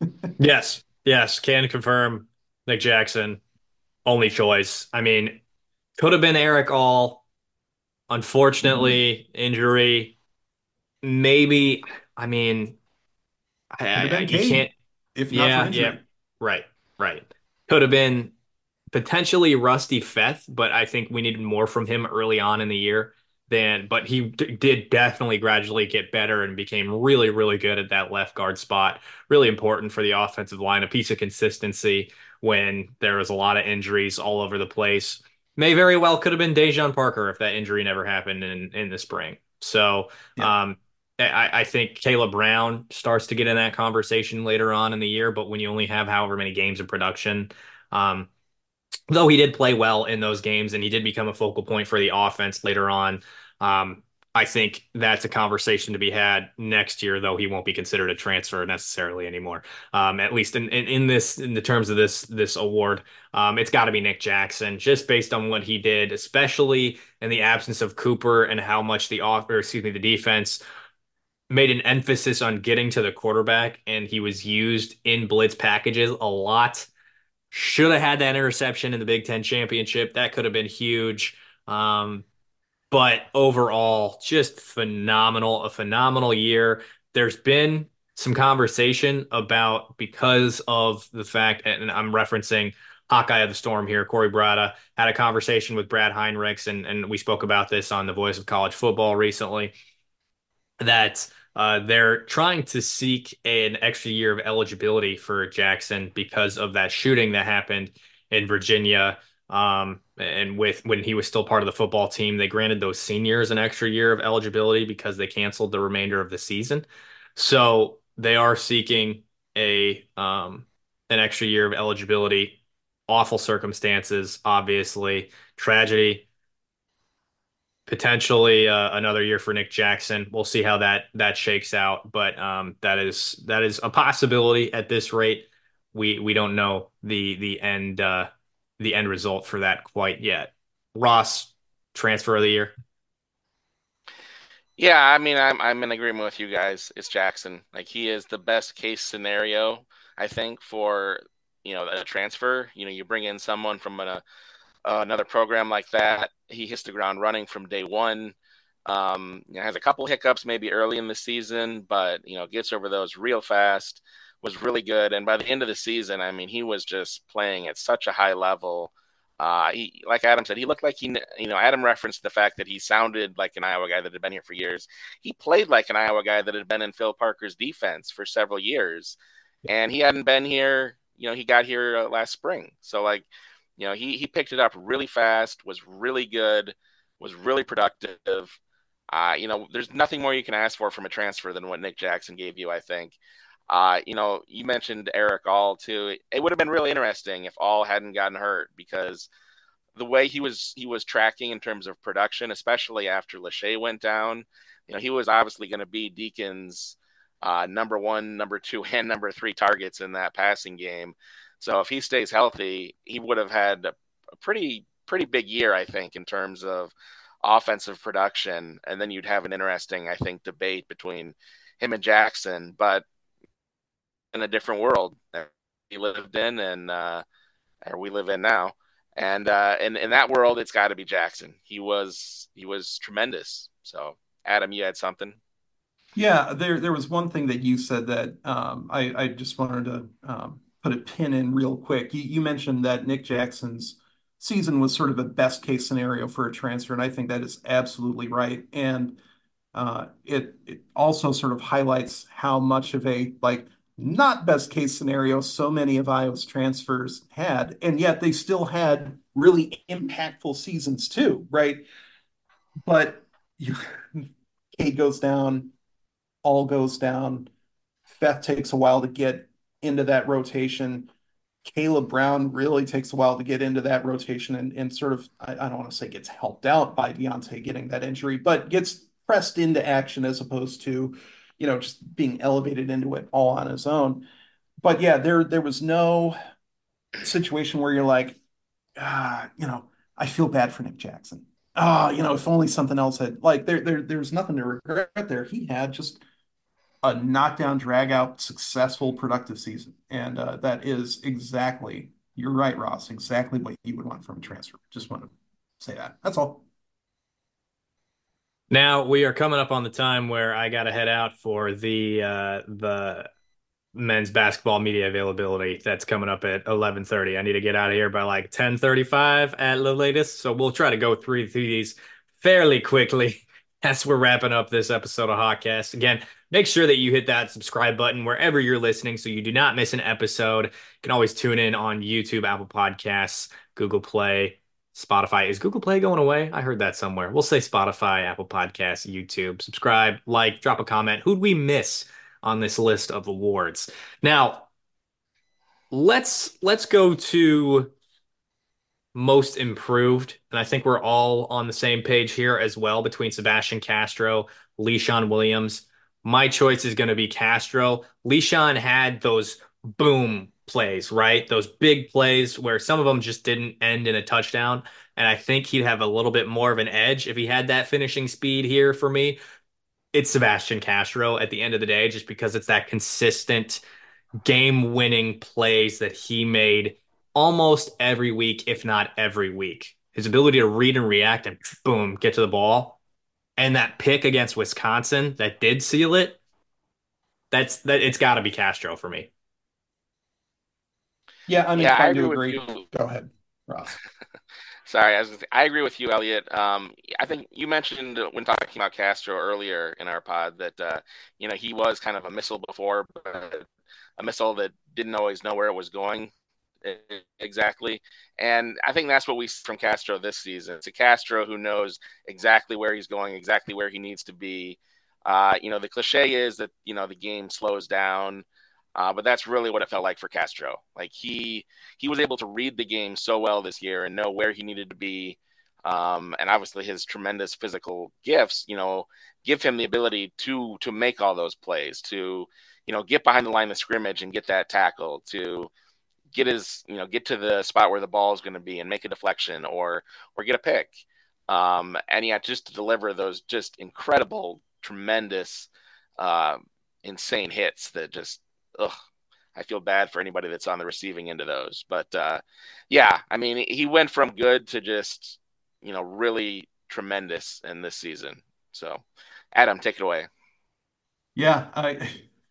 yes, yes, can confirm Nick Jackson, only choice. I mean, could have been Erick All. Unfortunately, mm-hmm. injury. Maybe, I mean, I, I, you can't. If yeah, yeah, right, right. Could have been potentially Rusty Feth, but I think we needed more from him early on in the year than. But he d- did definitely gradually get better and became really, really good at that left guard spot. Really important for the offensive line, a piece of consistency when there was a lot of injuries all over the place. May very well could have been Daijon Parker if that injury never happened in in the spring. So. Yeah. Um, I, I, think Kaleb Brown starts to get in that conversation later on in the year, but when you only have however many games of production, um, though he did play well in those games and he did become a focal point for the offense later on. Um, I think that's a conversation to be had next year, though he won't be considered a transfer necessarily anymore. Um, at least in, in, in, this in the terms of this this award, um, it's got to be Nick Jackson, just based on what he did, especially in the absence of Cooper and how much the off or excuse me the defense made an emphasis on getting to the quarterback, and he was used in blitz packages a lot. Should have had that interception in the Big Ten championship. That could have been huge. Um, but overall, just phenomenal, a phenomenal year. There's been some conversation about because of the fact, and I'm referencing Hawkeye of the Storm here, Corey Brada, had a conversation with Brad Heinrichs, and, and we spoke about this on the Voice of College Football recently, that uh, they're trying to seek an extra year of eligibility for Jackson because of that shooting that happened in Virginia. Um, and with when he was still part of the football team, they granted those seniors an extra year of eligibility because they canceled the remainder of the season. So they are seeking a um, an extra year of eligibility. Awful circumstances, obviously, tragedy potentially uh, another year for Nick Jackson. We'll see how that that shakes out, but um, that is that is a possibility at this rate. We we don't know the the end uh, the end result for that quite yet. Ross, transfer of the year. Yeah, I mean, I'm I'm in agreement with you guys. It's Jackson. Like he is the best case scenario, I think, for you know a transfer. You know, you bring in someone from a uh, another program like that. He hits the ground running from day one. Um, you know, has a couple hiccups maybe early in the season, but you know gets over those real fast. Was really good, and by the end of the season, I mean, he was just playing at such a high level. Uh, he, like Adam said, he looked like he, you know, Adam referenced the fact that he sounded like an Iowa guy that had been here for years. He played like an Iowa guy that had been in Phil Parker's defense for several years, and he hadn't been here. You know, he got here uh, last spring, so like you know, he he picked it up really fast, was really good, was really productive. Uh, you know, there's nothing more you can ask for from a transfer than what Nick Jackson gave you, I think. Uh, you know, you mentioned Erick All too. It would have been really interesting if All hadn't gotten hurt because the way he was he was tracking in terms of production, especially after Lachey went down, you know, he was obviously going to be Deacon's uh, number one, number two, and number three targets in that passing game. So if he stays healthy, he would have had a, a pretty pretty big year, I think, in terms of offensive production. And then you'd have an interesting, I think, debate between him and Jackson, but in a different world. That we lived in and uh, we live in now. And uh, in in that world, it's got to be Jackson. He was he was tremendous. So, Adam, you had something. Yeah, there there was one thing that you said that um, I I just wanted to um, put a pin in real quick. You, you mentioned that Nick Jackson's season was sort of a best case scenario for a transfer, and I think that is absolutely right. And uh, it it also sort of highlights how much of a like not best case scenario so many of Iowa's transfers had, and yet they still had really impactful seasons too, right? But you, Cade goes down, all goes down. Feth takes a while to get into that rotation. Kaleb Brown really takes a while to get into that rotation and, and sort of, I, I don't want to say gets helped out by Diante getting that injury, but gets pressed into action as opposed to, you know, just being elevated into it all on his own. But yeah, there there was no situation where you're like, ah, you know, I feel bad for Nick Jackson. Ah, you know, if only something else had like there there there's nothing to regret there. He had just a knockdown, drag out, successful, productive season. And uh, that is exactly, you're right, Ross, exactly what you would want from a transfer. Just want to say that. That's all. Now we are coming up on the time where I got to head out for the uh, the men's basketball media availability that's coming up at 11:30. I need to get out of here by like 10:35 at the latest. So we'll try to go through, through these fairly quickly as we're wrapping up this episode of Hotcast. Again, make sure that you hit that subscribe button wherever you're listening so you do not miss an episode. You can always tune in on YouTube, Apple Podcasts, Google Play, Spotify. Is Google Play going away? I heard that somewhere. We'll say Spotify, Apple Podcasts, YouTube. Subscribe, like, drop a comment. Who'd we miss on this list of awards? Now, let's let's go to most improved. And I think we're all on the same page here as well between Sebastian Castro, Leshon Williams. My choice is going to be Castro. Leshon had those boom plays, right? Those big plays where some of them just didn't end in a touchdown. And I think he'd have a little bit more of an edge if he had that finishing speed here for me. It's Sebastian Castro at the end of the day, just because it's that consistent game winning plays that he made almost every week, if not every week. His ability to read and react and boom, get to the ball. And that pick against Wisconsin that did seal it. That's that it's got to be Castro for me. Yeah, I mean, yeah, I, I do agree. Go ahead, Ross. Sorry, I, was, I agree with you, Eliot. Um, I think you mentioned when talking about Castro earlier in our pod that uh, you know he was kind of a missile before, but a missile that didn't always know where it was going exactly. And I think that's what we see from Castro this season. It's a Castro who knows exactly where he's going, exactly where he needs to be. Uh, you know, the cliche is that, you know, the game slows down. Uh, but that's really what it felt like for Castro. Like he he was able to read the game so well this year and know where he needed to be. Um, and obviously his tremendous physical gifts, you know, give him the ability to to make all those plays, to you know get behind the line of scrimmage and get that tackle, to get his you know get to the spot where the ball is going to be and make a deflection or or get a pick um, and yeah just to deliver those just incredible tremendous uh, insane hits that just ugh, I feel bad for anybody that's on the receiving end of those but uh, yeah I mean he went from good to just you know really tremendous in this season so Adam take it away yeah I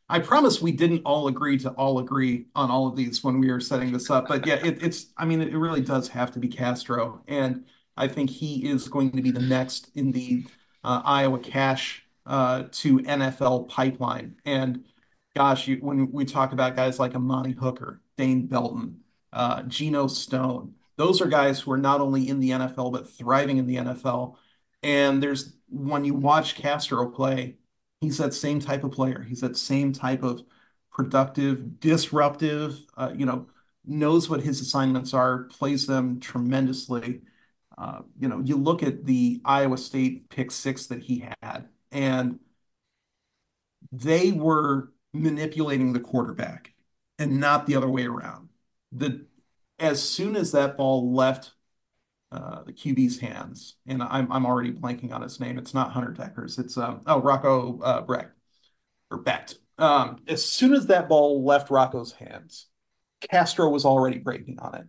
I promise we didn't all agree to all agree on all of these when we were setting this up. But yeah, it, it's, I mean, it really does have to be Castro. And I think he is going to be the next in the uh, Iowa cash uh, to NFL pipeline. And gosh, you, when we talk about guys like Amani Hooker, Dane Belton, uh, Geno Stone, those are guys who are not only in the NFL, but thriving in the NFL. And there's, when you watch Castro play, he's that same type of player. He's that same type of productive, disruptive, uh, you know, knows what his assignments are, plays them tremendously. Uh, you know, you look at the Iowa State pick six that he had, and they were manipulating the quarterback and not the other way around. The as soon as that ball left uh, the QB's hands, and I'm I'm already blanking on his name. It's not Hunter Dekkers. It's um oh Rocco uh, or Becht. Um, as soon as that ball left Rocco's hands, Castro was already breaking on it.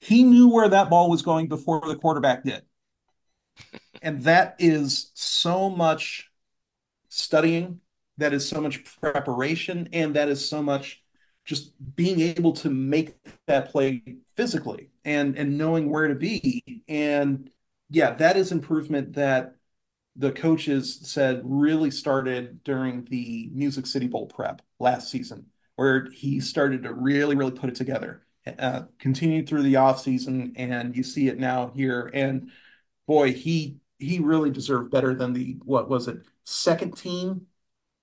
He knew where that ball was going before the quarterback did. And that is so much studying, that is so much preparation, and that is so much just being able to make that play physically and and knowing where to be. And yeah, that is improvement that the coaches said really started during the Music City Bowl prep last season, where he started to really, really put it together. Uh, continued through the offseason, and you see it now here. And boy, he he really deserved better than the what was it second team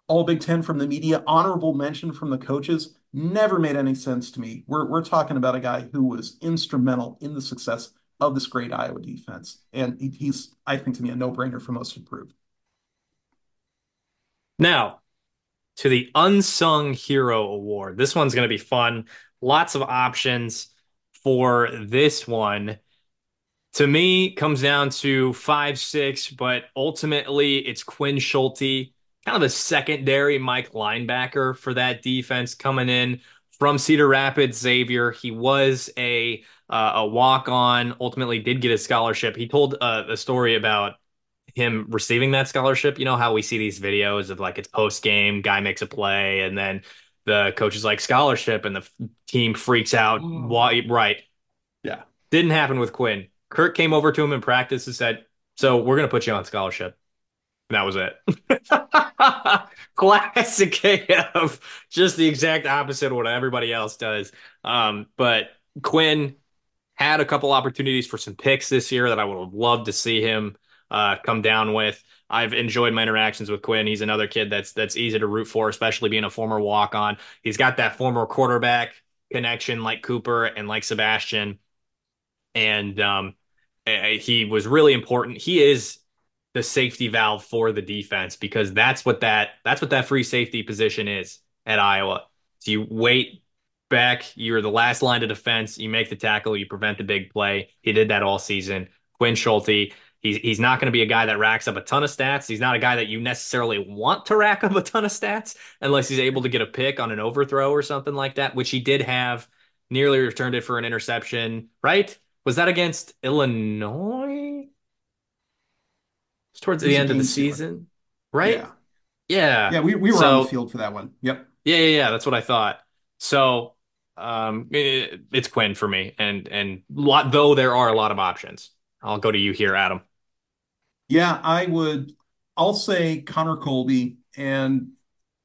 All Big Ten from the media, honorable mention from the coaches. Never made any sense to me. We're we're talking about a guy who was instrumental in the success of this great Iowa defense, and he's I think to me a no brainer for most improved. Now, to the Unsung Hero Award. This one's going to be fun. Lots of options for this one to me comes down to five six, but ultimately it's Quinn Schulte, kind of a secondary Mike linebacker for that defense coming in from Cedar Rapids. Xavier, he was a uh, a walk on. Ultimately, did get a scholarship. He told uh, a story about him receiving that scholarship. You know how we see these videos of like it's post game, guy makes a play, and then the coach is like scholarship, and the team freaks out. Why? Right? Yeah, didn't happen with Quinn Kirk came over to him in practice and said, "So we're going to put you on scholarship." That was it. Classic of just the exact opposite of what everybody else does. Um, but Quinn had a couple opportunities for some picks this year that I would have loved to see him uh, come down with. I've enjoyed my interactions with Quinn. He's another kid that's that's easy to root for, especially being a former walk on. He's got that former quarterback connection like Cooper and like Sebastian and um, he was really important. He is the safety valve for the defense because that's what that that's what that free safety position is at Iowa. So you wait back, you're the last line of defense, you make the tackle, you prevent the big play. He did that all season. Quinn Schulte, he's he's not going to be a guy that racks up a ton of stats. He's not a guy that you necessarily want to rack up a ton of stats unless he's able to get a pick on an overthrow or something like that, which he did have. Nearly returned it for an interception, right? Was that against Illinois? It's towards the end of the season, right? Yeah. Yeah. Yeah, we, we were so, on the field for that one. Yep. Yeah, yeah, yeah. That's what I thought. So um it, it's Quinn for me. And and lot though there are a lot of options. I'll go to you here, Adam. Yeah, I would I'll say Connor Colby and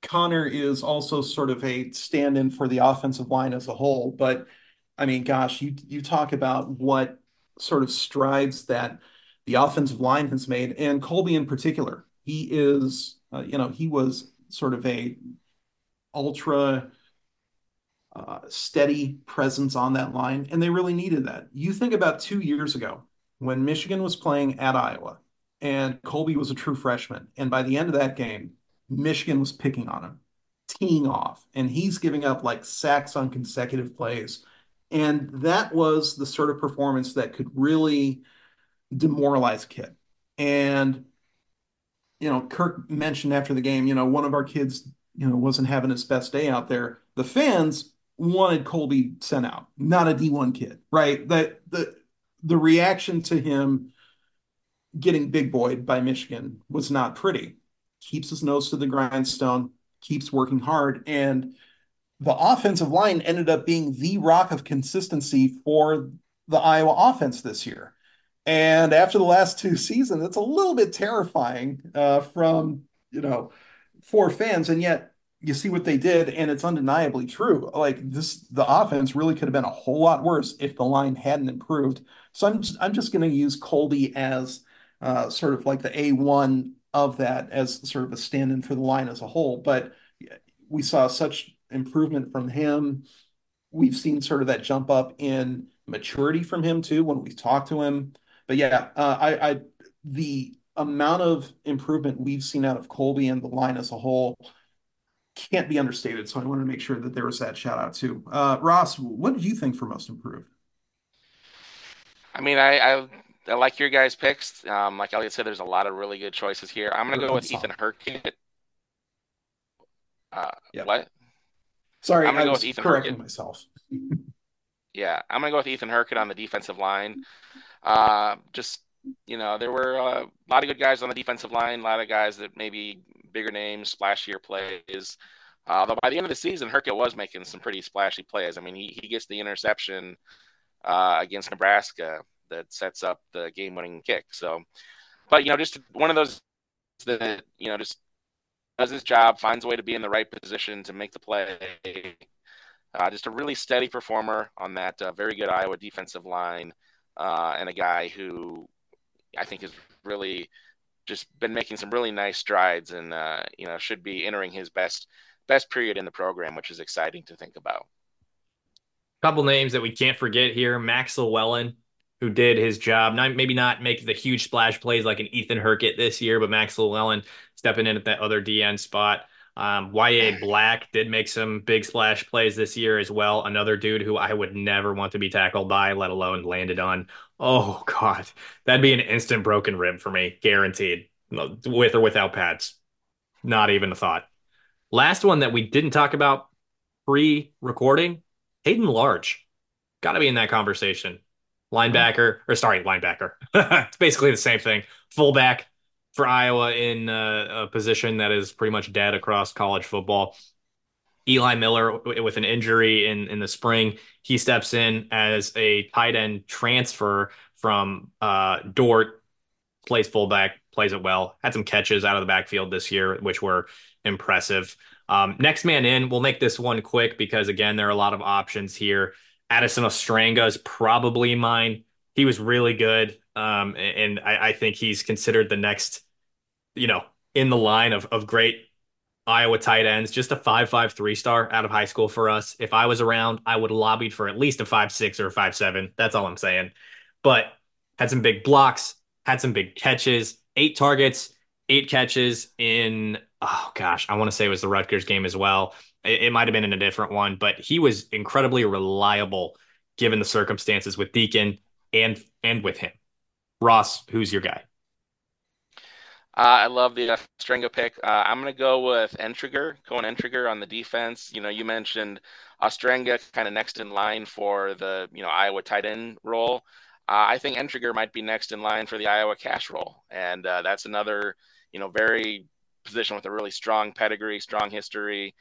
Connor is also sort of a stand-in for the offensive line as a whole, but I mean, gosh, you you talk about what sort of strides that the offensive line has made, and Colby in particular. He is, uh, you know, he was sort of a ultra uh, steady presence on that line, and they really needed that. You think about two years ago when Michigan was playing at Iowa, and Colby was a true freshman, and by the end of that game, Michigan was picking on him, teeing off, and he's giving up like sacks on consecutive plays and that was the sort of performance that could really demoralize a kid. And, you know, Kirk mentioned after the game, you know, one of our kids, you know, wasn't having his best day out there. The fans wanted Colby sent out, not a D1 kid, right? That the the reaction to him getting big boyed by Michigan was not pretty. Keeps his nose to the grindstone, keeps working hard. And the offensive line ended up being the rock of consistency for the Iowa offense this year. And after the last two seasons, it's a little bit terrifying uh, from, you know, for fans. And yet you see what they did, and it's undeniably true. Like this, the offense really could have been a whole lot worse if the line hadn't improved. So I'm just, I'm just going to use Colby as uh, sort of like the A1 of that as sort of a stand in for the line as a whole. But we saw such improvement from him. We've seen sort of that jump up in maturity from him too when we talk to him. But yeah, uh, I, I the amount of improvement we've seen out of Colby and the line as a whole can't be understated. So I wanted to make sure that there was that shout out too. Uh, Ross, what did you think for most improved? I mean, I, I, I like your guys' picks. Um, like Eliot said, there's a lot of really good choices here. I'm going to go with Ethan Hurkett. Uh, yeah. What? Sorry, I'm gonna go with Ethan correcting myself. Yeah, I'm gonna go with Ethan Hurkett on the defensive line. Uh, just you know, there were uh, a lot of good guys on the defensive line, a lot of guys that maybe bigger names, splashier plays. Uh, although by the end of the season, Hurkett was making some pretty splashy plays. I mean, he, he gets the interception uh, against Nebraska that sets up the game-winning kick. So, but you know, just one of those that you know just does his job, finds a way to be in the right position to make the play. Uh, just a really steady performer on that uh, very good Iowa defensive line, uh, and a guy who I think has really just been making some really nice strides, and uh, you know should be entering his best best period in the program, which is exciting to think about. Couple names that we can't forget here: Max Llewellyn, who did his job. Not maybe not make the huge splash plays like an Ethan Hurkett this year, but Max Llewellyn stepping in at that other DN spot. Um, Yahya Black did make some big splash plays this year as well. Another dude who I would never want to be tackled by, let alone landed on. Oh God, that'd be an instant broken rib for me, guaranteed, with or without pads. Not even a thought. Last one that we didn't talk about pre-recording, Hayden Large, got to be in that conversation. Linebacker, or sorry, linebacker. it's basically the same thing. Fullback, for Iowa in uh, a position that is pretty much dead across college football. Eli Miller with an injury in in the spring, he steps in as a tight end transfer from uh, Dordt, plays fullback, plays it well. Had some catches out of the backfield this year, which were impressive. Um, next man in, we'll make this one quick because again, there are a lot of options here. Addison Ostrenga is probably mine. He was really good. Um, and I, I, think he's considered the next, you know, in the line of, of great Iowa tight ends, just a five five three star out of high school for us. If I was around, I would have lobbied for at least a five six or a five seven. That's all I'm saying. But had some big blocks, had some big catches, eight targets, eight catches in oh gosh, I want to say it was the Rutgers game as well. It, it might have been in a different one, but he was incredibly reliable given the circumstances with Deacon and and with him. Ross, who's your guy? Uh, I love the Ostrenga pick. Uh, I'm going to go with Entringer, Koen Entringer on the defense. You know, you mentioned Ostrenga kind of next in line for the, you know, Iowa tight end role. Uh, I think Entringer might be next in line for the Iowa cash role. And uh, that's another, you know, very position with a really strong pedigree, strong history.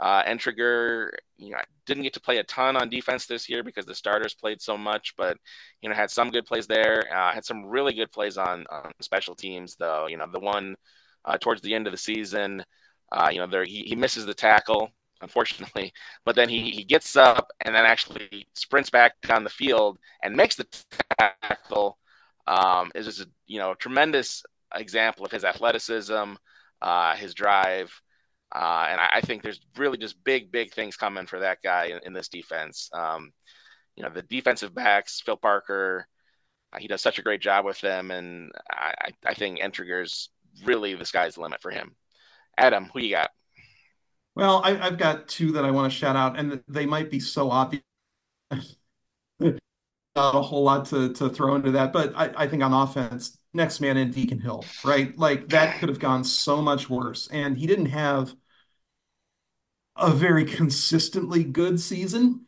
Uh, Entringer, you know, didn't get to play a ton on defense this year because the starters played so much, but you know, had some good plays there. Uh, had some really good plays on, on special teams, though. You know, the one uh, towards the end of the season, uh, you know, there he, he misses the tackle, unfortunately, but then he he gets up and then actually sprints back down the field and makes the tackle. Um, is just a you know tremendous example of his athleticism, uh, his drive. Uh, and I, I, think there's really just big, big things coming for that guy in, in this defense. Um, you know, the defensive backs, Phil Parker, uh, he does such a great job with them. And I, I think Entringer's really the sky's the limit for him. Adam, who you got? Well, I, have got two that I want to shout out, and they might be so obvious. A whole lot to, to throw into that, but I, I think on offense, next man in Deacon Hill, right? Like that could have gone so much worse. And he didn't have a very consistently good season.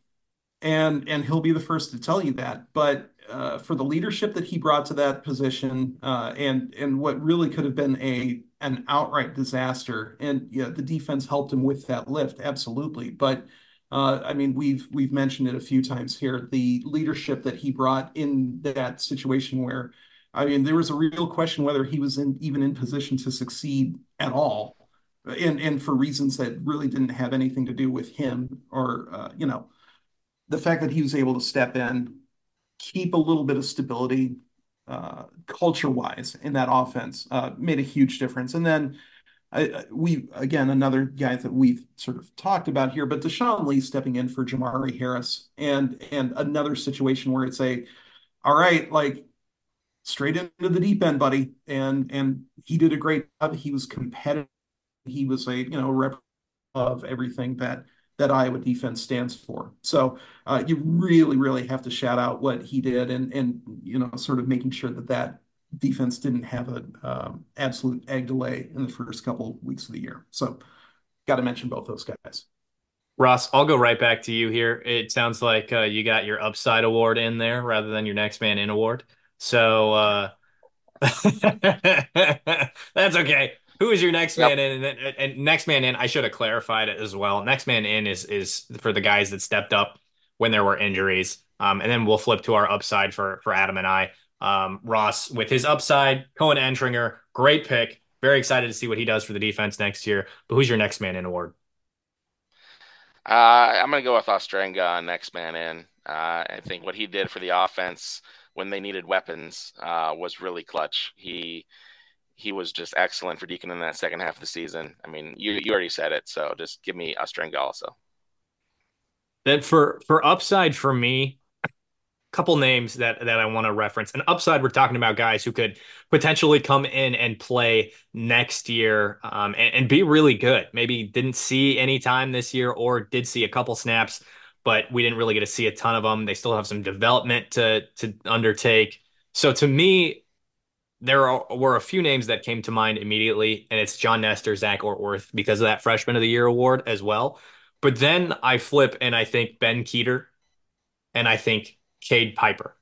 And and he'll be the first to tell you that. But uh, for the leadership that he brought to that position, uh, and and what really could have been a an outright disaster, and yeah, the defense helped him with that lift, absolutely. But uh, I mean, we've we've mentioned it a few times here. The leadership that he brought in that situation where I mean, there was a real question whether he was in, even in position to succeed at all, and and for reasons that really didn't have anything to do with him or uh, you know, the fact that he was able to step in, keep a little bit of stability, uh, culture wise in that offense uh, made a huge difference. And then I, we again another guy that we've sort of talked about here, but Deshaun Lee stepping in for Jermari Harris, and and another situation where it's a all right, like straight into the deep end, buddy. And and he did a great job. He was competitive. He was a you know rep of everything that that Iowa defense stands for. So uh, you really really have to shout out what he did and and you know sort of making sure that that defense didn't have an um, absolute egg delay in the first couple weeks of the year. So got to mention both those guys. Ross, I'll go right back to you here. It sounds like uh, you got your upside award in there rather than your next man in award. So uh, that's okay. Who is your next Yep. man in? And, and next man in, I should have clarified it as well. Next man in is is for the guys that stepped up when there were injuries. Um, and then we'll flip to our upside for for Adam and I. Um, Ross with his upside, Koen Entringer, great pick. Very excited to see what he does for the defense next year. But who's your next man in award? Uh, I'm gonna go with Ostrenga next man in. Uh, I think what he did for the offense when they needed weapons uh, was really clutch. He he was just excellent for Deacon in that second half of the season. I mean, you you already said it, so just give me Ostrenga also. Then for for upside for me, couple names that that I want to reference. An upside, we're talking about guys who could potentially come in and play next year um, and, and be really good. Maybe didn't see any time this year or did see a couple snaps, but we didn't really get to see a ton of them. They still have some development to to undertake. So to me, there are, were a few names that came to mind immediately, and it's John Nestor, Zach Ortwerth, because of that Freshman of the Year award as well. But then I flip and I think Ben Kueter, and I think Cade Piper.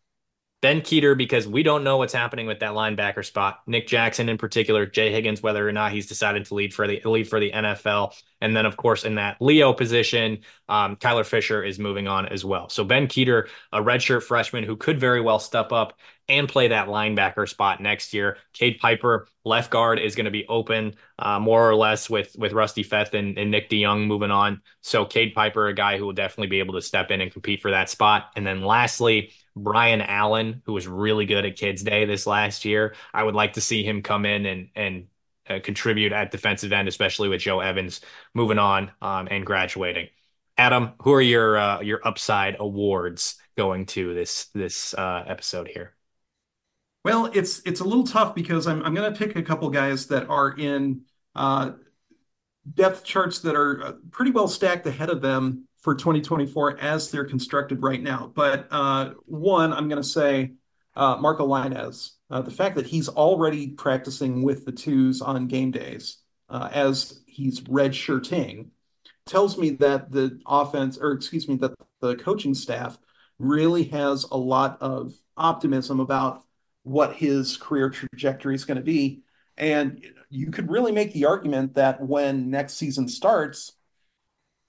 Ben Kueter, because we don't know what's happening with that linebacker spot. Nick Jackson in particular, Jay Higgins, whether or not he's decided to lead for the lead for the NFL, and then of course in that Leo position, um, Kyler Fisher is moving on as well. So Ben Kueter, a redshirt freshman who could very well step up and play that linebacker spot next year. Cade Piper, left guard, is going to be open uh, more or less with with Rusty Feth and, and Nick DeYoung moving on. So Cade Piper, a guy who will definitely be able to step in and compete for that spot. And then lastly, Brian Allen, who was really good at Kids Day this last year. I would like to see him come in and and uh, contribute at defensive end, especially with Joe Evans moving on um, and graduating. Adam, who are your uh, your upside awards going to this this uh, episode here? Well, it's it's a little tough because I'm I'm going to pick a couple guys that are in uh, depth charts that are uh, pretty well stacked ahead of them for 2024 as they're constructed right now. But uh, one, I'm going to say uh, Marco Lainez. Uh, the fact that he's already practicing with the twos on game days uh, as he's redshirting tells me that the offense, or excuse me, that the coaching staff really has a lot of optimism about what his career trajectory is going to be. And you could really make the argument that when next season starts,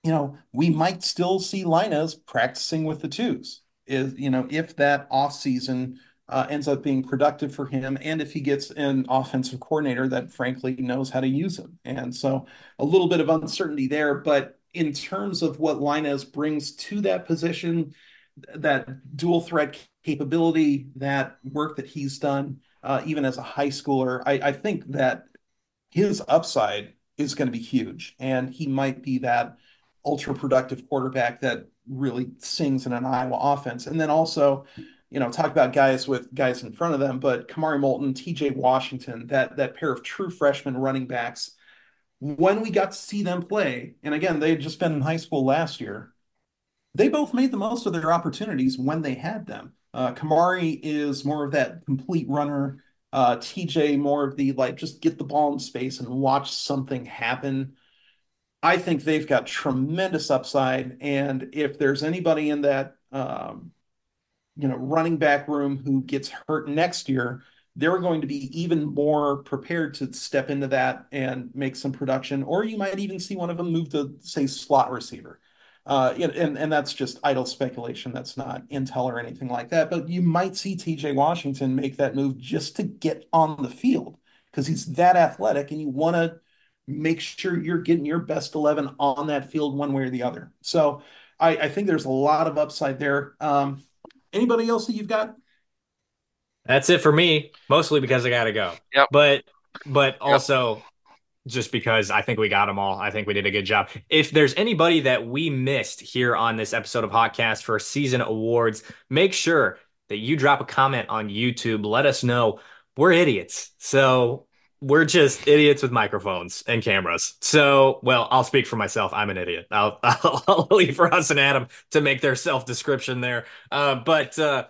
you know, we might still see Lainez practicing with the twos. Is you know, if that off season uh, ends up being productive for him, and if he gets an offensive coordinator that frankly knows how to use him, and so a little bit of uncertainty there. But in terms of what Lainez brings to that position, that dual threat capability, that work that he's done, uh, even as a high schooler, I, I think that his upside is going to be huge, and he might be that ultra productive quarterback that really sings in an Iowa offense. And then also, you know, talk about guys with guys in front of them, but Kamari Moulton, TJ Washington, that that pair of true freshman running backs. When we got to see them play, and again, they had just been in high school last year, they both made the most of their opportunities when they had them. Uh, Kamari is more of that complete runner. Uh, TJ more of the like just get the ball in space and watch something happen. I think they've got tremendous upside, and if there's anybody in that um, you know running back room who gets hurt next year, they're going to be even more prepared to step into that and make some production. Or you might even see one of them move to say slot receiver. Uh, and and that's just idle speculation. That's not intel or anything like that. But you might see TJ Washington make that move just to get on the field because he's that athletic, and you want to make sure you're getting your best 11 on that field one way or the other. So I, I think there's a lot of upside there. Um, anybody else that you've got? That's it for me, mostly because I got to go. Yep. But but also just because I think we got them all. I think we did a good job. If there's anybody that we missed here on this episode of Hotcast for season awards, make sure that you drop a comment on YouTube. Let us know. We're idiots. So we're just idiots with microphones and cameras. So, well, I'll speak for myself. I'm an idiot. I'll, I'll, leave for us and Adam to make their self description there. Uh, but uh,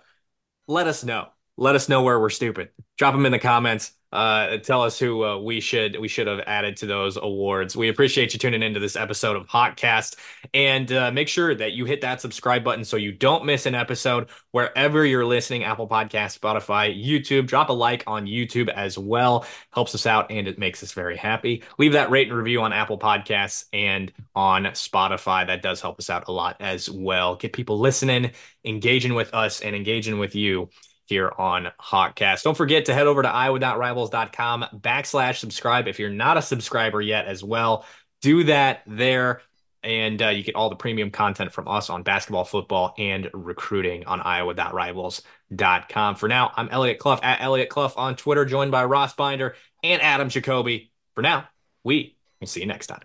let us know let us know where we're stupid. Drop them in the comments. Uh, tell us who uh, we should we should have added to those awards. We appreciate you tuning into this episode of Hotcast, and uh, make sure that you hit that subscribe button so you don't miss an episode wherever you're listening. Apple Podcast, Spotify, YouTube. Drop a like on YouTube as well. Helps us out and it makes us very happy. Leave that rate and review on Apple Podcasts and on Spotify. That does help us out a lot as well. Get people listening, engaging with us, and engaging with you here on Hotcast. Don't forget to head over to iowa.rivals.com backslash subscribe if you're not a subscriber yet as well. Do that there. And uh, you get all the premium content from us on basketball, football, and recruiting on iowa.rivals.com. For now, I'm Eliot Clough at Eliot Clough on Twitter, joined by Ross Binder and Adam Jacobi. For now, we will see you next time.